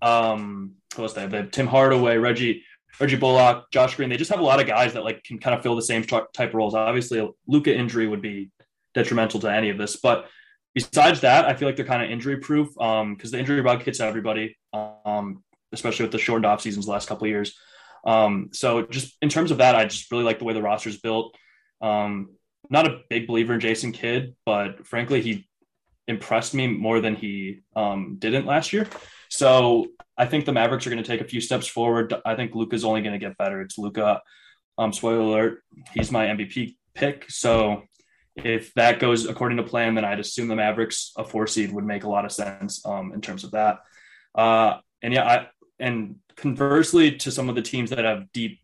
um who else they have? They have Tim Hardaway, Reggie Reggie Bullock, Josh Green, they just have a lot of guys that like can kind of fill the same type roles. Obviously, Luka injury would be detrimental to any of this, but besides that, I feel like they're kind of injury proof because um, the injury bug hits everybody, um, especially with the shortened off seasons the last couple of years. Um, so just in terms of that, I just really like the way the roster is built. Um, not a big believer in Jason Kidd, but frankly, he impressed me more than he um, didn't last year. So I think the Mavericks are going to take a few steps forward. I think Luka's only going to get better. It's Luka. Um, spoiler alert, he's my MVP pick. So if that goes according to plan, then I'd assume the Mavericks, a four seed, would make a lot of sense um, in terms of that. Uh, and yeah, I, and conversely to some of the teams that have deep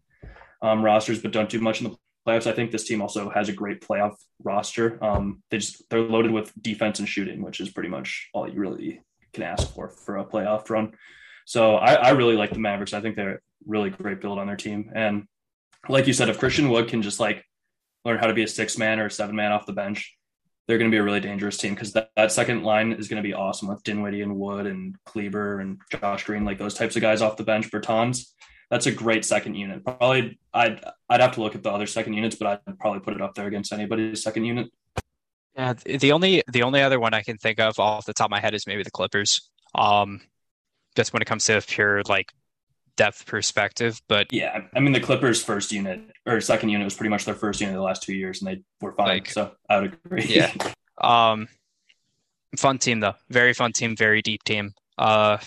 um, rosters but don't do much in the playoffs, I think this team also has a great playoff roster. Um, they just they're loaded with defense and shooting, which is pretty much all you really can ask for for a playoff run. So I, I really like the Mavericks. I think they're a really great build on their team. And like you said, if Christian Wood can just like learn how to be a six man or a seven man off the bench, they're going to be a really dangerous team because that, that second line is going to be awesome with Dinwiddie and Wood and Kleber and Josh Green, like those types of guys off the bench. Bertans, that's a great second unit. Probably I'd I'd have to look at the other second units, but I'd probably put it up there against anybody's second unit. Yeah, the only the only other one I can think of off the top of my head is maybe the Clippers. Um, just when it comes to pure like depth perspective. But yeah, I mean the Clippers' first unit or second unit was pretty much their first unit the last two years, and they were fine. Like, so I would agree. Yeah. um, fun team though, very fun team, very deep team. Uh,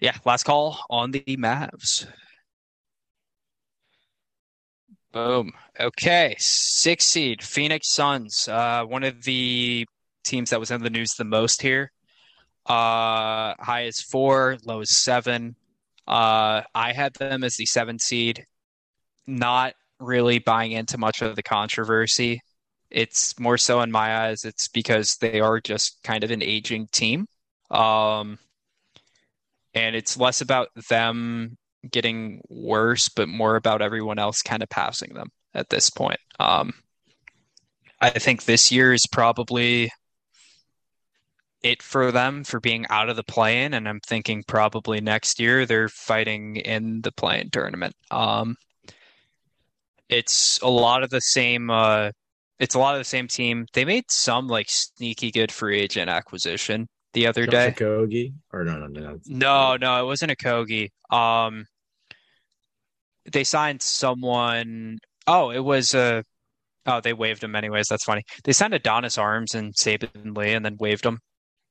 yeah. Last call on the Mavs. Boom. Okay. Six seed Phoenix Suns. Uh, one of the teams that was in the news the most here. Uh, high is four, low is seven. Uh, I had them as the seven seed, not really buying into much of the controversy. It's more so in my eyes, it's because they are just kind of an aging team. Um, and it's less about them getting worse, but more about everyone else kind of passing them at this point. Um, I think this year is probably it for them for being out of the play-in, and I'm thinking probably next year they're fighting in the play-in tournament. Um, it's a lot of the same. Uh, it's a lot of the same team. They made some like sneaky good free agent acquisition the other day. Kogi or no, no, no, No, no, it wasn't a Kogi. Um, they signed someone. Oh, it was a. Oh, they waived him anyways. That's funny. They signed Adonis Arms and Saben Lee, and then waived him,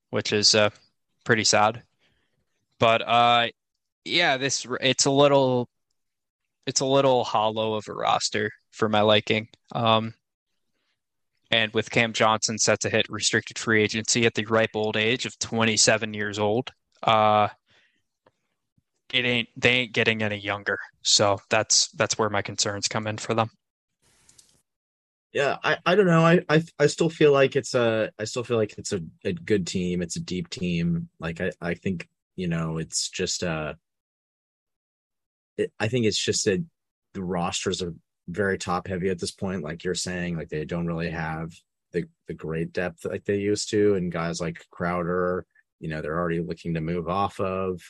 which is uh, pretty sad. But uh, yeah, this it's a little, it's a little hollow of a roster for my liking. Um, and with Cam Johnson set to hit restricted free agency at the ripe old age of 27 years old, uh, it ain't they ain't getting any younger. So that's that's where my concerns come in for them. Yeah, I, I don't know. I, I I still feel like it's a I still feel like it's a, a good team. It's a deep team. Like I, I think, you know, it's just uh it, I think it's just that the rosters are very top heavy at this point. Like you're saying, like they don't really have the the great depth like they used to, and guys like Crowder, you know, they're already looking to move off of.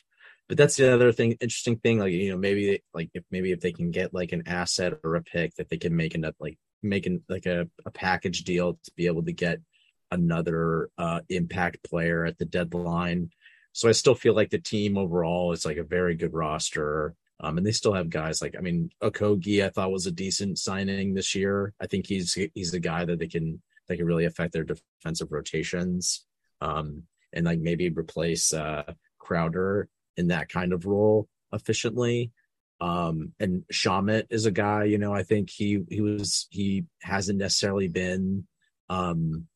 But that's the other thing, interesting thing. Like you know, maybe like if maybe if they can get like an asset or a pick that they can make enough like making like a, a package deal to be able to get another uh, impact player at the deadline. So I still feel like the team overall is like a very good roster. Um, and they still have guys like I mean Okogie I thought was a decent signing this year. I think he's he's a guy that they can they can really affect their defensive rotations. Um, and like maybe replace uh, Crowder in that kind of role efficiently. Um, and Shamet is a guy, you know, I think he he was he hasn't necessarily been um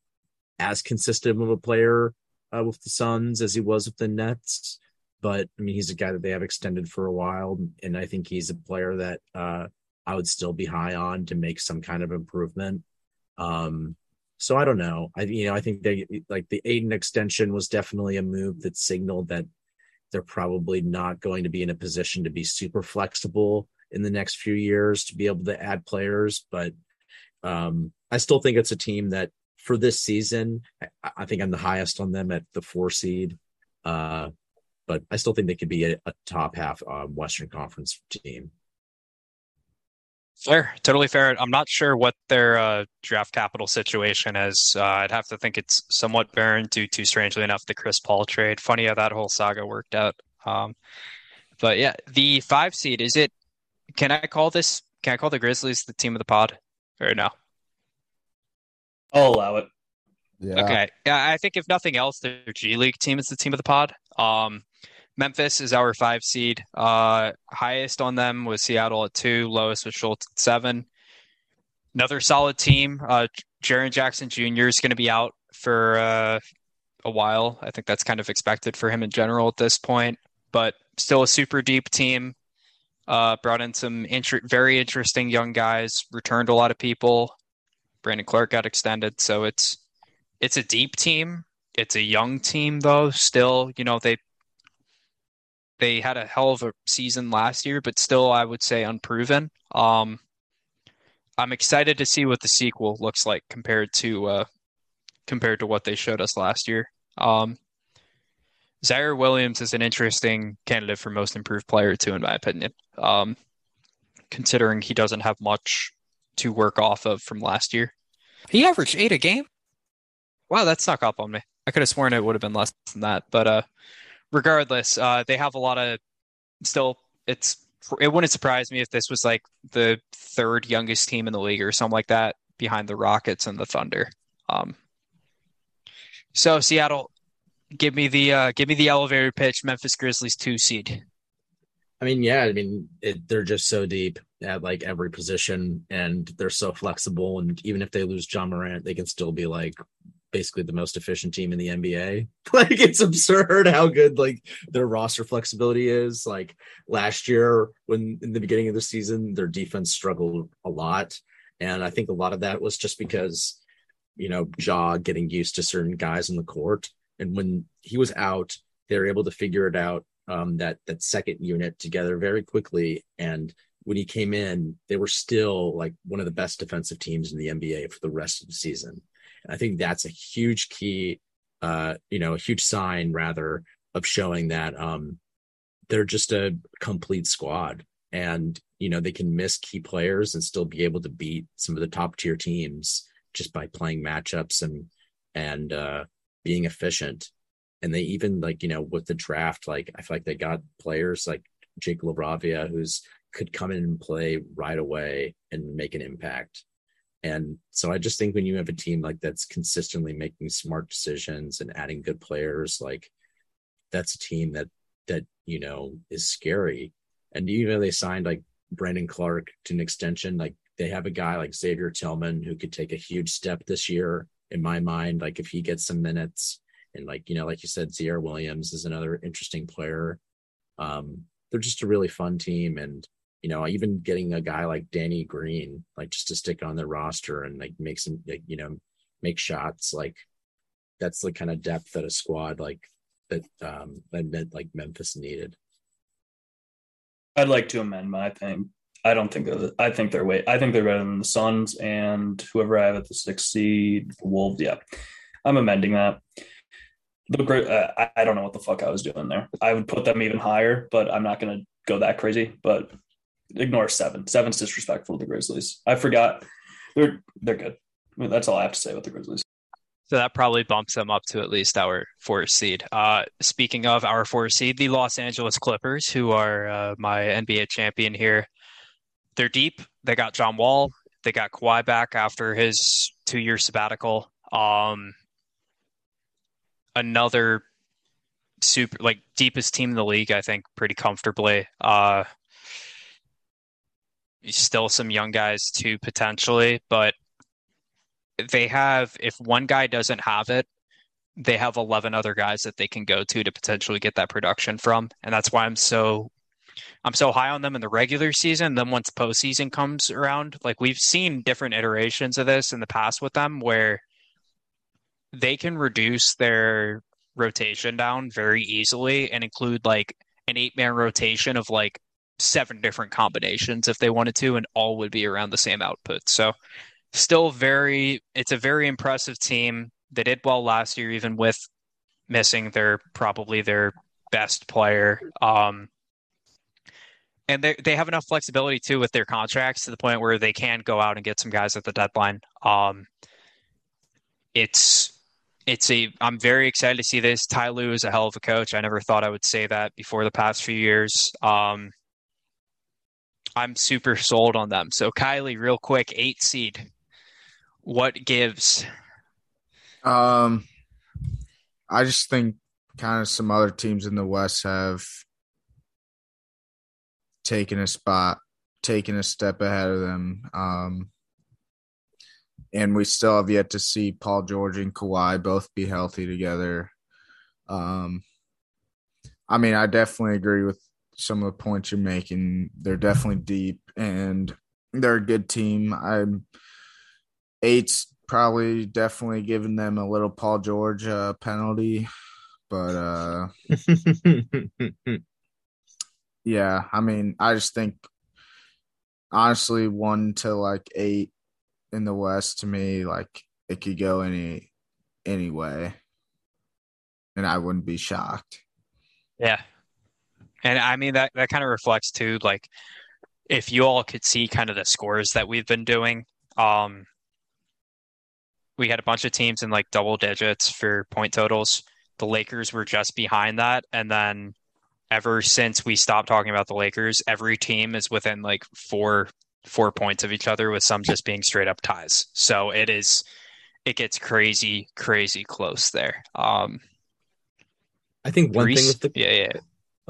as consistent of a player uh, with the Suns as he was with the Nets. But I mean, he's a guy that they have extended for a while, and I think he's a player that uh, I would still be high on to make some kind of improvement. Um, so I don't know. I you know I think they like the Ayton extension was definitely a move that signaled that they're probably not going to be in a position to be super flexible in the next few years to be able to add players. But um, I still think it's a team that for this season, I, I think I'm the highest on them at the four seed. Uh, but I still think they could be a, a top half uh, Western Conference team. Fair, totally fair. I'm not sure what their uh, draft capital situation is. Uh, I'd have to think it's somewhat barren due to, strangely enough, the Chris Paul trade. Funny how that whole saga worked out. Um, but yeah, the five seed is it? Can I call this? Can I call the Grizzlies the team of the pod or no? I'll allow it. Yeah. Okay. Yeah, I think if nothing else, their G League team is the team of the pod. Um, Memphis is our five seed. Uh, highest on them was Seattle at two, lowest was Schultz at seven. Another solid team. Uh, Jaren Jackson Jr. is going to be out for uh, a while. I think that's kind of expected for him in general at this point, but still a super deep team. Uh, brought in some inter- very interesting young guys, returned a lot of people. Brandon Clarke got extended, so it's it's a deep team. It's a young team though. Still, you know, they they had a hell of a season last year, but still, I would say unproven. Um, I'm excited to see what the sequel looks like compared to uh, compared to what they showed us last year. Um, Ziaire Williams is an interesting candidate for most improved player too, in my opinion. Um, considering he doesn't have much to work off of from last year. He averaged eight a game. Wow, that snuck up on me. I could have sworn it would have been less than that, but uh, regardless, uh, they have a lot of still. It's it wouldn't surprise me if this was like the third youngest team in the league or something like that, behind the Rockets and the Thunder. Um, so Seattle, give me the uh, give me the elevator pitch. Memphis Grizzlies two seed. I mean, yeah, I mean it, they're just so deep at like every position, and they're so flexible. And even if they lose Ja Morant, they can still be like basically the most efficient team in the NBA. like it's absurd how good like their roster flexibility is. Like last year when in the beginning of the season their defense struggled a lot and I think a lot of that was just because you know Ja getting used to certain guys in the court and when he was out they were able to figure it out um, that that second unit together very quickly and when he came in, they were still like one of the best defensive teams in the NBA for the rest of the season. I think that's a huge key uh, you know, a huge sign rather of showing that um, they're just a complete squad, and you know they can miss key players and still be able to beat some of the top tier teams just by playing matchups and and uh, being efficient. And they even like you know with the draft, like I feel like they got players like Jake LaRavia, who's could come in and play right away and make an impact. And so I just think when you have a team like that's consistently making smart decisions and adding good players, like that's a team that that you know is scary. And even though they signed like Brandon Clarke to an extension, like they have a guy like Xavier Tillman who could take a huge step this year in my mind. Like if he gets some minutes, and like you know, like you said, Ziaire Williams is another interesting player. Um, they're just a really fun team, and you know, even getting a guy like Danny Green, like just to stick on the roster and like make some, like, you know, make shots, like that's the kind of depth that a squad like that um that meant like Memphis needed. I'd like to amend my thing. I don't think that I think they're way I think they're better than the Suns and whoever I have at the sixth seed, the Wolves. Yeah, I'm amending that. The uh, I don't know what the fuck I was doing there. I would put them even higher, but I'm not going to go that crazy. But ignore seven. Seven's disrespectful to the Grizzlies. I forgot. They're they're good. I mean, that's all I have to say about the Grizzlies. So that probably bumps them up to at least our fourth seed. Uh, speaking of our fourth seed, the Los Angeles Clippers, who are uh, my NBA champion here, they're deep. They got John Wall. They got Kawhi back after his two-year sabbatical. Um, another super like deepest team in the league, I think, pretty comfortably. Uh, still some young guys too potentially, but they have if one guy doesn't have it, they have 11 other guys that they can go to to potentially get that production from, and that's why I'm so I'm so high on them in the regular season. Then once postseason comes around, like we've seen different iterations of this in the past with them, where they can reduce their rotation down very easily and include like an eight man rotation of like seven different combinations if they wanted to, and all would be around the same output. So, still very, it's a very impressive team. They did well last year, even with missing their probably their best player. Um, and they they have enough flexibility too with their contracts to the point where they can go out and get some guys at the deadline. Um, it's it's a I'm very excited to see this. Ty Lue is a hell of a coach. I never thought I would say that before the past few years. Um, I'm super sold on them. So Kylie, real quick, eight seed. What gives? Um, I just think kind of some other teams in the West have taken a spot, taken a step ahead of them. Um, and we still have yet to see Paul George and Kawhi both be healthy together. Um, I mean, I definitely agree with some of the points you're making. They're definitely deep and they're a good team. I'm eight's probably definitely giving them a little Paul George uh, penalty, but uh, yeah, I mean, I just think honestly, one to like eight in the West to me, like it could go any any way, and I wouldn't be shocked. Yeah, and I mean that that kind of reflects too, like if you all could see kind of the scores that we've been doing. Um, we had a bunch of teams in like double digits for point totals. The Lakers were just behind that, and then ever since we stopped talking about the Lakers, every team is within like four four points of each other, with some just being straight up ties. So it is it gets crazy, crazy close there. Um, I think one thing with the yeah yeah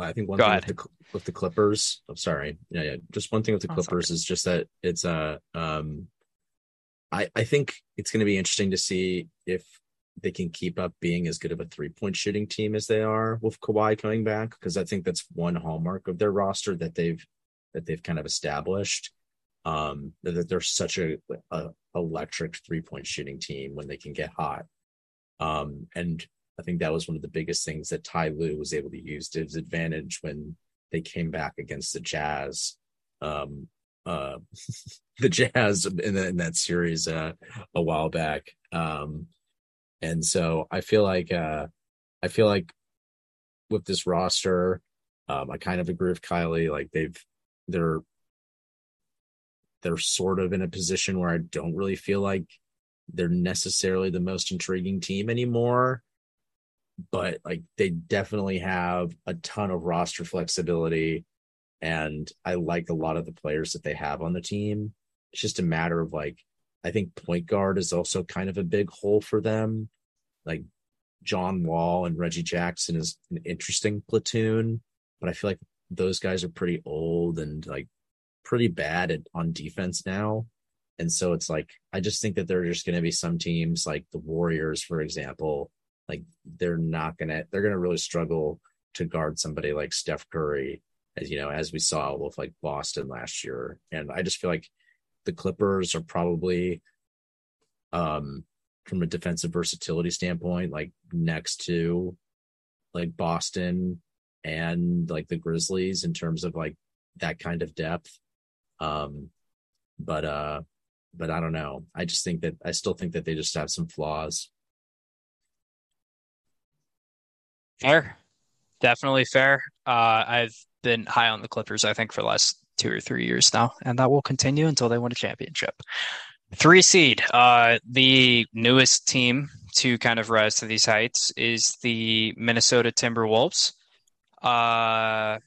I think one Go thing with the, with the Clippers. I'm sorry. Yeah, yeah. Just one thing with the Oh, sorry. Clippers is just that it's uh um I I think it's going to be interesting to see if they can keep up being as good of a three point shooting team as they are with Kawhi coming back because I think that's one hallmark of their roster that they've that they've kind of established um that, that they're such a, a electric three point shooting team when they can get hot um and I think that was one of the biggest things that Ty Lue was able to use to his advantage when they came back against the Jazz. Um, uh, the Jazz in, the, in that series uh, a while back. Um, And so I feel like uh I feel like with this roster, um, I kind of agree with Kylie. Like they've they're they're sort of in a position where I don't really feel like they're necessarily the most intriguing team anymore. But like they definitely have a ton of roster flexibility. And I like a lot of the players that they have on the team. It's just a matter of like, I think point guard is also kind of a big hole for them. Like John Wall and Reggie Jackson is an interesting platoon, but I feel like those guys are pretty old and like pretty bad at on defense now. And so it's like I just think that there are just going to be some teams like the Warriors, for example, like they're not gonna they're gonna really struggle to guard somebody like Steph Curry, as you know, as we saw with like Boston last year. And I just feel like the Clippers are probably um from a defensive versatility standpoint, like next to like Boston and like the Grizzlies in terms of like that kind of depth. Um, but uh, but I don't know. I just think that I still think that they just have some flaws. Fair, definitely fair. Uh, I've been high on the Clippers, I think, for the last two or three years now, and that will continue until they win a championship. Three seed, uh, the newest team to kind of rise to these heights is the Minnesota Timberwolves. Uh,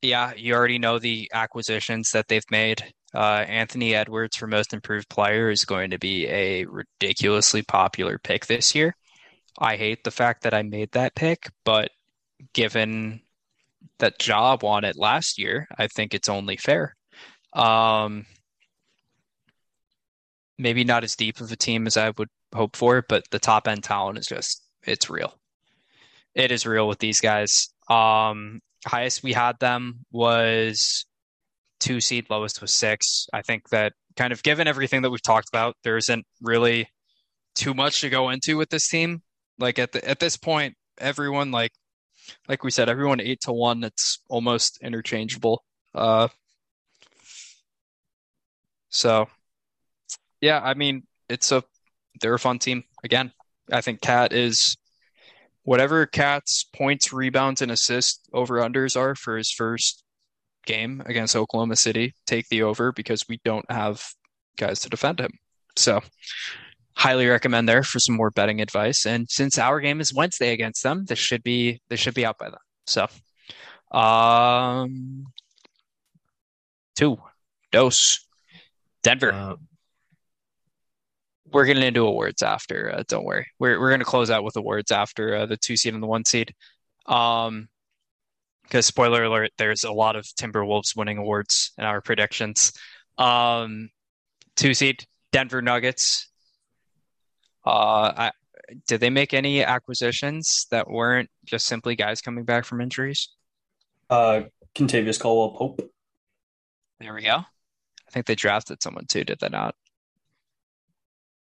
yeah, you already know the acquisitions that they've made. Uh, Anthony Edwards for most improved player is going to be a ridiculously popular pick this year. I hate the fact that I made that pick, but given that job won it last year, I think it's only fair. Um, maybe not as deep of a team as I would hope for, but the top end talent is just it's real. It is real with these guys. Um, highest we had them was two seed, lowest was six. I think that kind of given everything that we've talked about, there isn't really too much to go into with this team. Like at the at this point, everyone like like we said, everyone eight to one. It's almost interchangeable. Uh, so yeah, I mean, it's a they're a fun team. Again, I think KAT is whatever KAT's points, rebounds, and assists over unders are for his first game against Oklahoma City. Take the over because we don't have guys to defend him. So highly recommend there for some more betting advice. And since our game is Wednesday against them, this should be this should be out by then. So um two dose Denver. Uh, we're getting into awards after. Uh, don't worry. We're we're gonna close out with awards after uh, the two seed and the one seed. Um, because spoiler alert, there's a lot of Timberwolves winning awards in our predictions. Um, two seed Denver Nuggets. Uh, I, did they make any acquisitions that weren't just simply guys coming back from injuries? Uh, Kentavious Caldwell Pope. There we go. I think they drafted someone too. Did they not?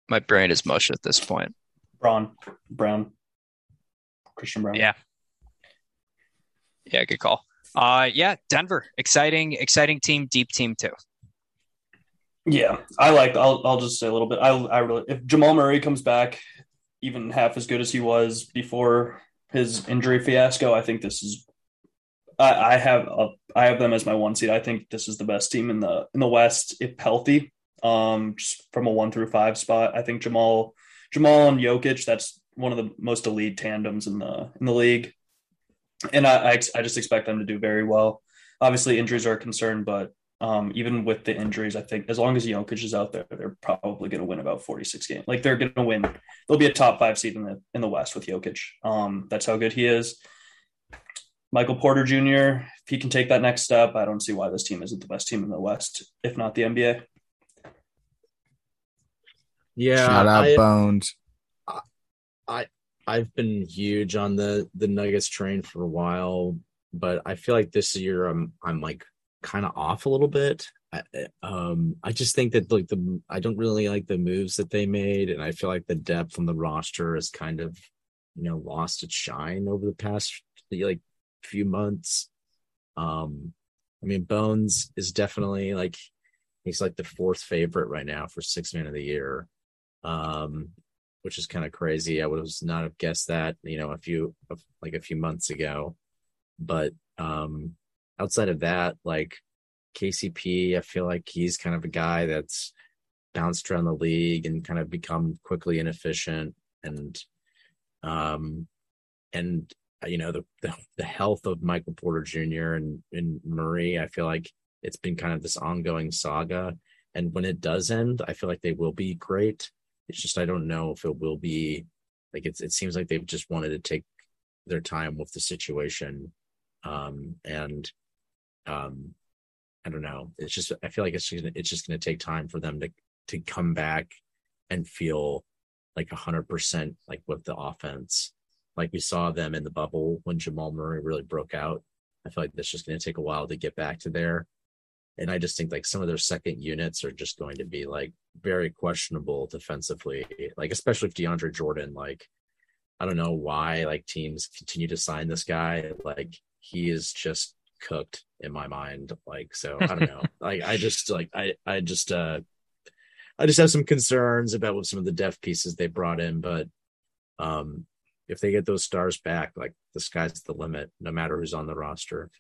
my brain is mush at this point. Braun, Brown, Christian Braun. Yeah, yeah, good call. Uh, yeah, Denver, exciting, exciting team, deep team too. Yeah, I like. I'll I'll just say a little bit. I I really if Jamal Murray comes back, even half as good as he was before his injury fiasco, I think this is. I, I have a, I have them as my one seed. I think this is the best team in the in the West if healthy um, just from a one through five spot. I think Jamal, Jamal and Jokic, that's one of the most elite tandems in the in the league, and I I, I just expect them to do very well. Obviously, injuries are a concern, but um, even with the injuries, I think as long as Jokic is out there, they're probably going to win about 46 games. Like they're going to win. They'll be a top five seed in the in the West with Jokic. Um, that's how good he is. Michael Porter Jr. If he can take that next step, I don't see why this team isn't the best team in the West, if not the NBA. Yeah, shout out I, Bones. I I've been huge on the the Nuggets train for a while, but I feel like this year I'm I'm like kind of off a little bit. I, um, I just think that like the I don't really like the moves that they made, and I feel like the depth on the roster has kind of you know lost its shine over the past like few months. Um, I mean, Bones is definitely like he's like the fourth favorite right now for six man of the year. Um, which is kind of crazy. I would not have guessed that, you know, a few like a few months ago. But um outside of that, like KCP, I feel like he's kind of a guy that's bounced around the league and kind of become quickly inefficient and um and you know the the, the health of Michael Porter Jr. and and Murray, I feel like it's been kind of this ongoing saga. And when it does end, I feel like they will be great. It's just I don't know if it will be like it's it seems like they've just wanted to take their time with the situation. Um and um I don't know. It's just I feel like it's just it's just gonna take time for them to to come back and feel like a hundred percent like with the offense. Like we saw them in the bubble when Jamal Murray really broke out. I feel like that's just going to take a while to get back to there. And I just think like some of their second units are just going to be like very questionable defensively, like especially if DeAndre Jordan, like I don't know why like teams continue to sign this guy. Like he is just cooked in my mind. Like so I don't know. like I just like I I just uh I just have some concerns about what some of the depth pieces they brought in, but um if they get those stars back, like the sky's the limit, no matter who's on the roster.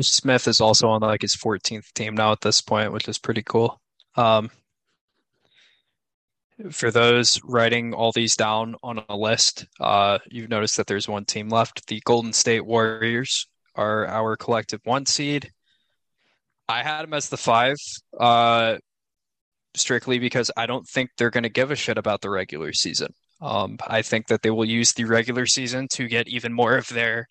Smith is also on like his 14th team now at this point, which is pretty cool. Um, for those writing all these down on a list, uh, you've noticed that there's one team left. The Golden State Warriors are our collective one seed. I had them as the five, uh, strictly because I don't think they're going to give a shit about the regular season. Um, I think that they will use the regular season to get even more of their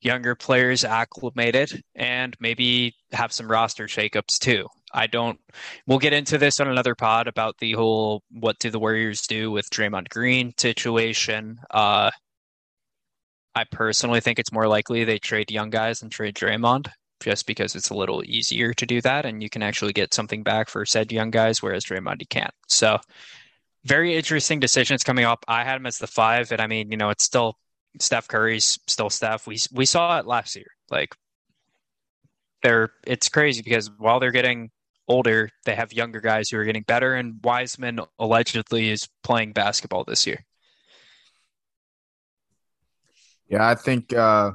younger players acclimated and maybe have some roster shakeups too. I don't. We'll get into this on another pod about the whole what do the Warriors do with Draymond Green situation. Uh, I personally think it's more likely they trade young guys and trade Draymond just because it's a little easier to do that and you can actually get something back for said young guys, whereas Draymond you can't. So very interesting decisions coming up. I had him as the five, and I mean, you know, it's still Steph Curry's still Steph. We we saw it last year. Like they're it's crazy because while they're getting older, they have younger guys who are getting better and Wiseman allegedly is playing basketball this year. Yeah, I think uh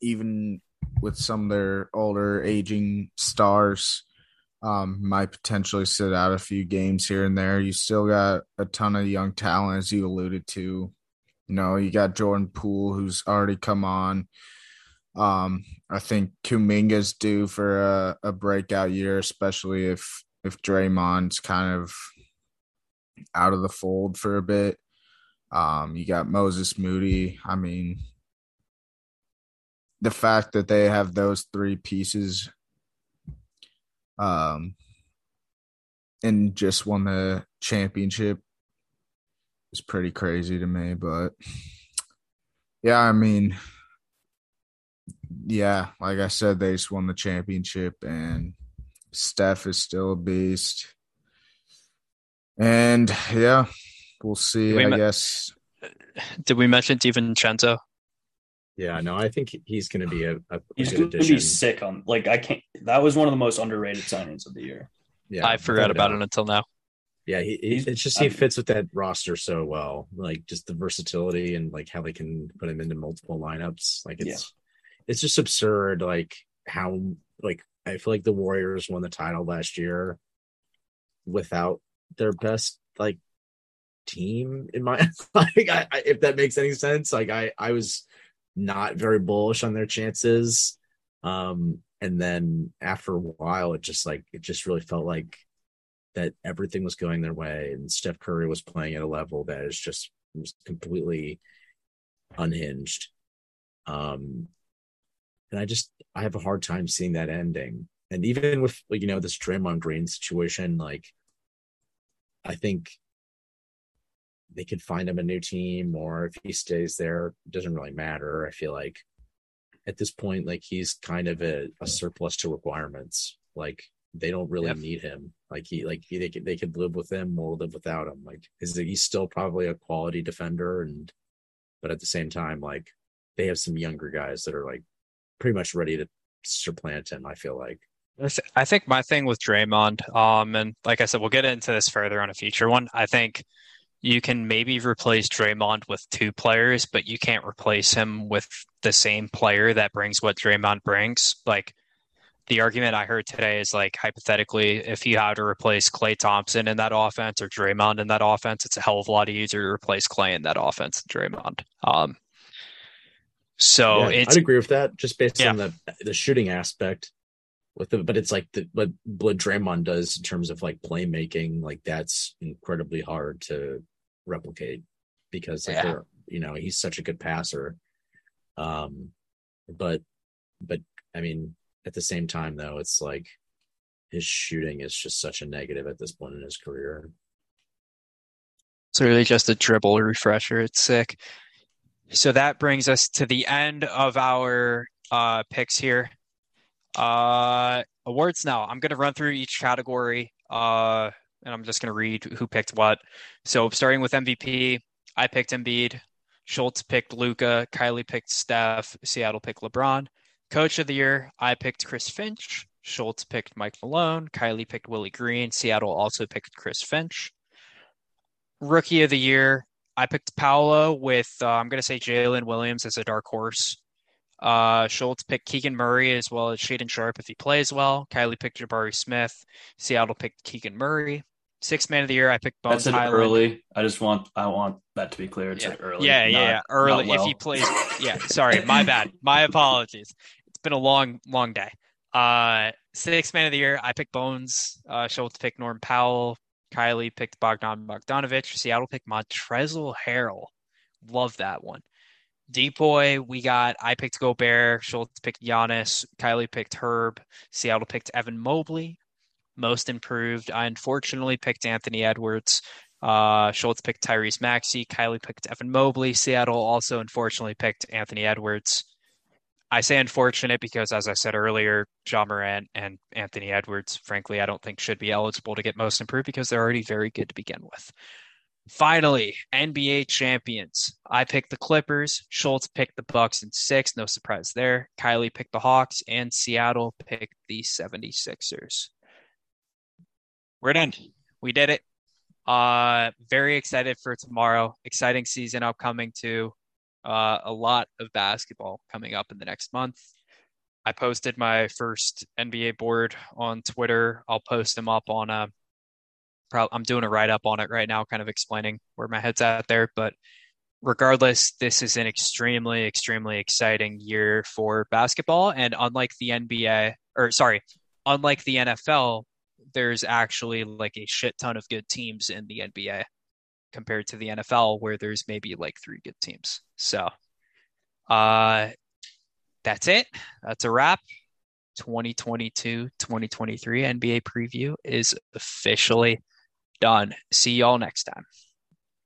even with some of their older aging stars um, might potentially sit out a few games here and there. You still got a ton of young talent, as you alluded to. You know, you got Jordan Poole, who's already come on. Um, I think Kuminga's due for a, a breakout year, especially if if Draymond's kind of out of the fold for a bit. Um, you got Moses Moody. I mean, the fact that they have those three pieces um and just won the championship is pretty crazy to me but yeah i mean yeah like i said they just won the championship and steph is still a beast and yeah we'll see we i guess uh, did we mention Devin DiVincenzo? Yeah, no, I think he's going to be a, a he's going to be sick on. Like I can't. That was one of the most underrated signings of the year. Yeah, I forgot about it until now. Yeah, he, he it's just he fits with that roster so well. Like just the versatility and like how they can put him into multiple lineups. Like it's yeah. it's just absurd. Like how like I feel like the Warriors won the title last year without their best like team in my like I, I, if that makes any sense. Like I I was not very bullish on their chances. Um, and then after a while, it just like it just really felt like that everything was going their way, and Steph Curry was playing at a level that is just was completely unhinged. Um, and I just I have a hard time seeing that ending. And even with you know this Draymond Green situation, like I think they could find him a new team or if he stays there it doesn't really matter i feel like at this point like he's kind of a, a surplus to requirements like they don't really yep. need him like he like he, they could they could live with him or live without him like is he's still probably a quality defender and but at the same time like they have some younger guys that are like pretty much ready to supplant him i feel like I think my thing with Draymond, um, and like I said, we'll get into this further on a future one. I think you can maybe replace Draymond with two players, but you can't replace him with the same player that brings what Draymond brings. Like the argument I heard today is like hypothetically, if you had to replace Klay Thompson in that offense or Draymond in that offense, it's a hell of a lot easier to replace Klay in that offense than Draymond. Um, so Yeah, it's I'd agree with that, just based Yeah. on the the shooting aspect. With the, but it's like the what what Draymond does in terms of like playmaking, like that's incredibly hard to replicate because like Yeah. you know he's such a good passer. Um, but but I mean at the same time though, it's like his shooting is just such a negative at this point in his career. It's really just a dribble refresher. It's sick. So that brings us to the end of our uh, picks here. Uh, awards now. I'm going to run through each category, uh, and I'm just going to read who picked what. So starting with MVP, I picked Embiid. Schultz picked Luka. Kylie picked Steph. Seattle picked LeBron. Coach of the year, I picked Chris Finch. Schultz picked Mike Malone. Kylie picked Willie Green. Seattle also picked Chris Finch. Rookie of the year, I picked Paolo with uh, I'm going to say Jalen Williams as a dark horse. Uh, Schultz picked Keegan Murray as well as Shaedon Sharpe if he plays well. Kylie picked Jabari Smith. Seattle picked Keegan Murray. Sixth man of the year, I picked Bones That's it Hyland. early. I just want I want that to be clear. It's Yeah. like early. Yeah, not- yeah, yeah. Early well. if he plays. Yeah, sorry, my bad. My apologies. It's been a long, long day. Uh, sixth man of the year, I picked Bones. Uh, Schultz picked Norm Powell. Kylie picked Bogdan Bogdanovic. Seattle picked Montrezl Harrell. Love that one. Deep boy, we got. I picked Gobert. Schultz picked Giannis. Kylie picked Herb. Seattle picked Evan Mobley. Most improved. I unfortunately picked Anthony Edwards. Uh, Schultz picked Tyrese Maxey. Kylie picked Evan Mobley. Seattle also unfortunately picked Anthony Edwards. I say unfortunate because, as I said earlier, Ja Morant and Anthony Edwards, frankly, I don't think should be eligible to get most improved because they're already very good to begin with. Finally, NBA champions. I picked the Clippers. Schultz picked the Bucks in six. No surprise there. Kylie picked the Hawks, and Seattle picked the 76ers. We're done. We did it. Uh, very excited for tomorrow. Exciting season upcoming too. Uh, a lot of basketball coming up in the next month. I posted my first NBA board on Twitter. I'll post them up on a. Pro- I'm doing a write up on it right now, kind of explaining where my head's at there. But regardless, this is an extremely, extremely exciting year for basketball. And unlike the NBA, or sorry, unlike the NFL, there's actually like a shit ton of good teams in the NBA compared to the NFL where there's maybe like three good teams. So uh that's it. That's a wrap. 2022 2023 NBA preview is officially done. See y'all next time.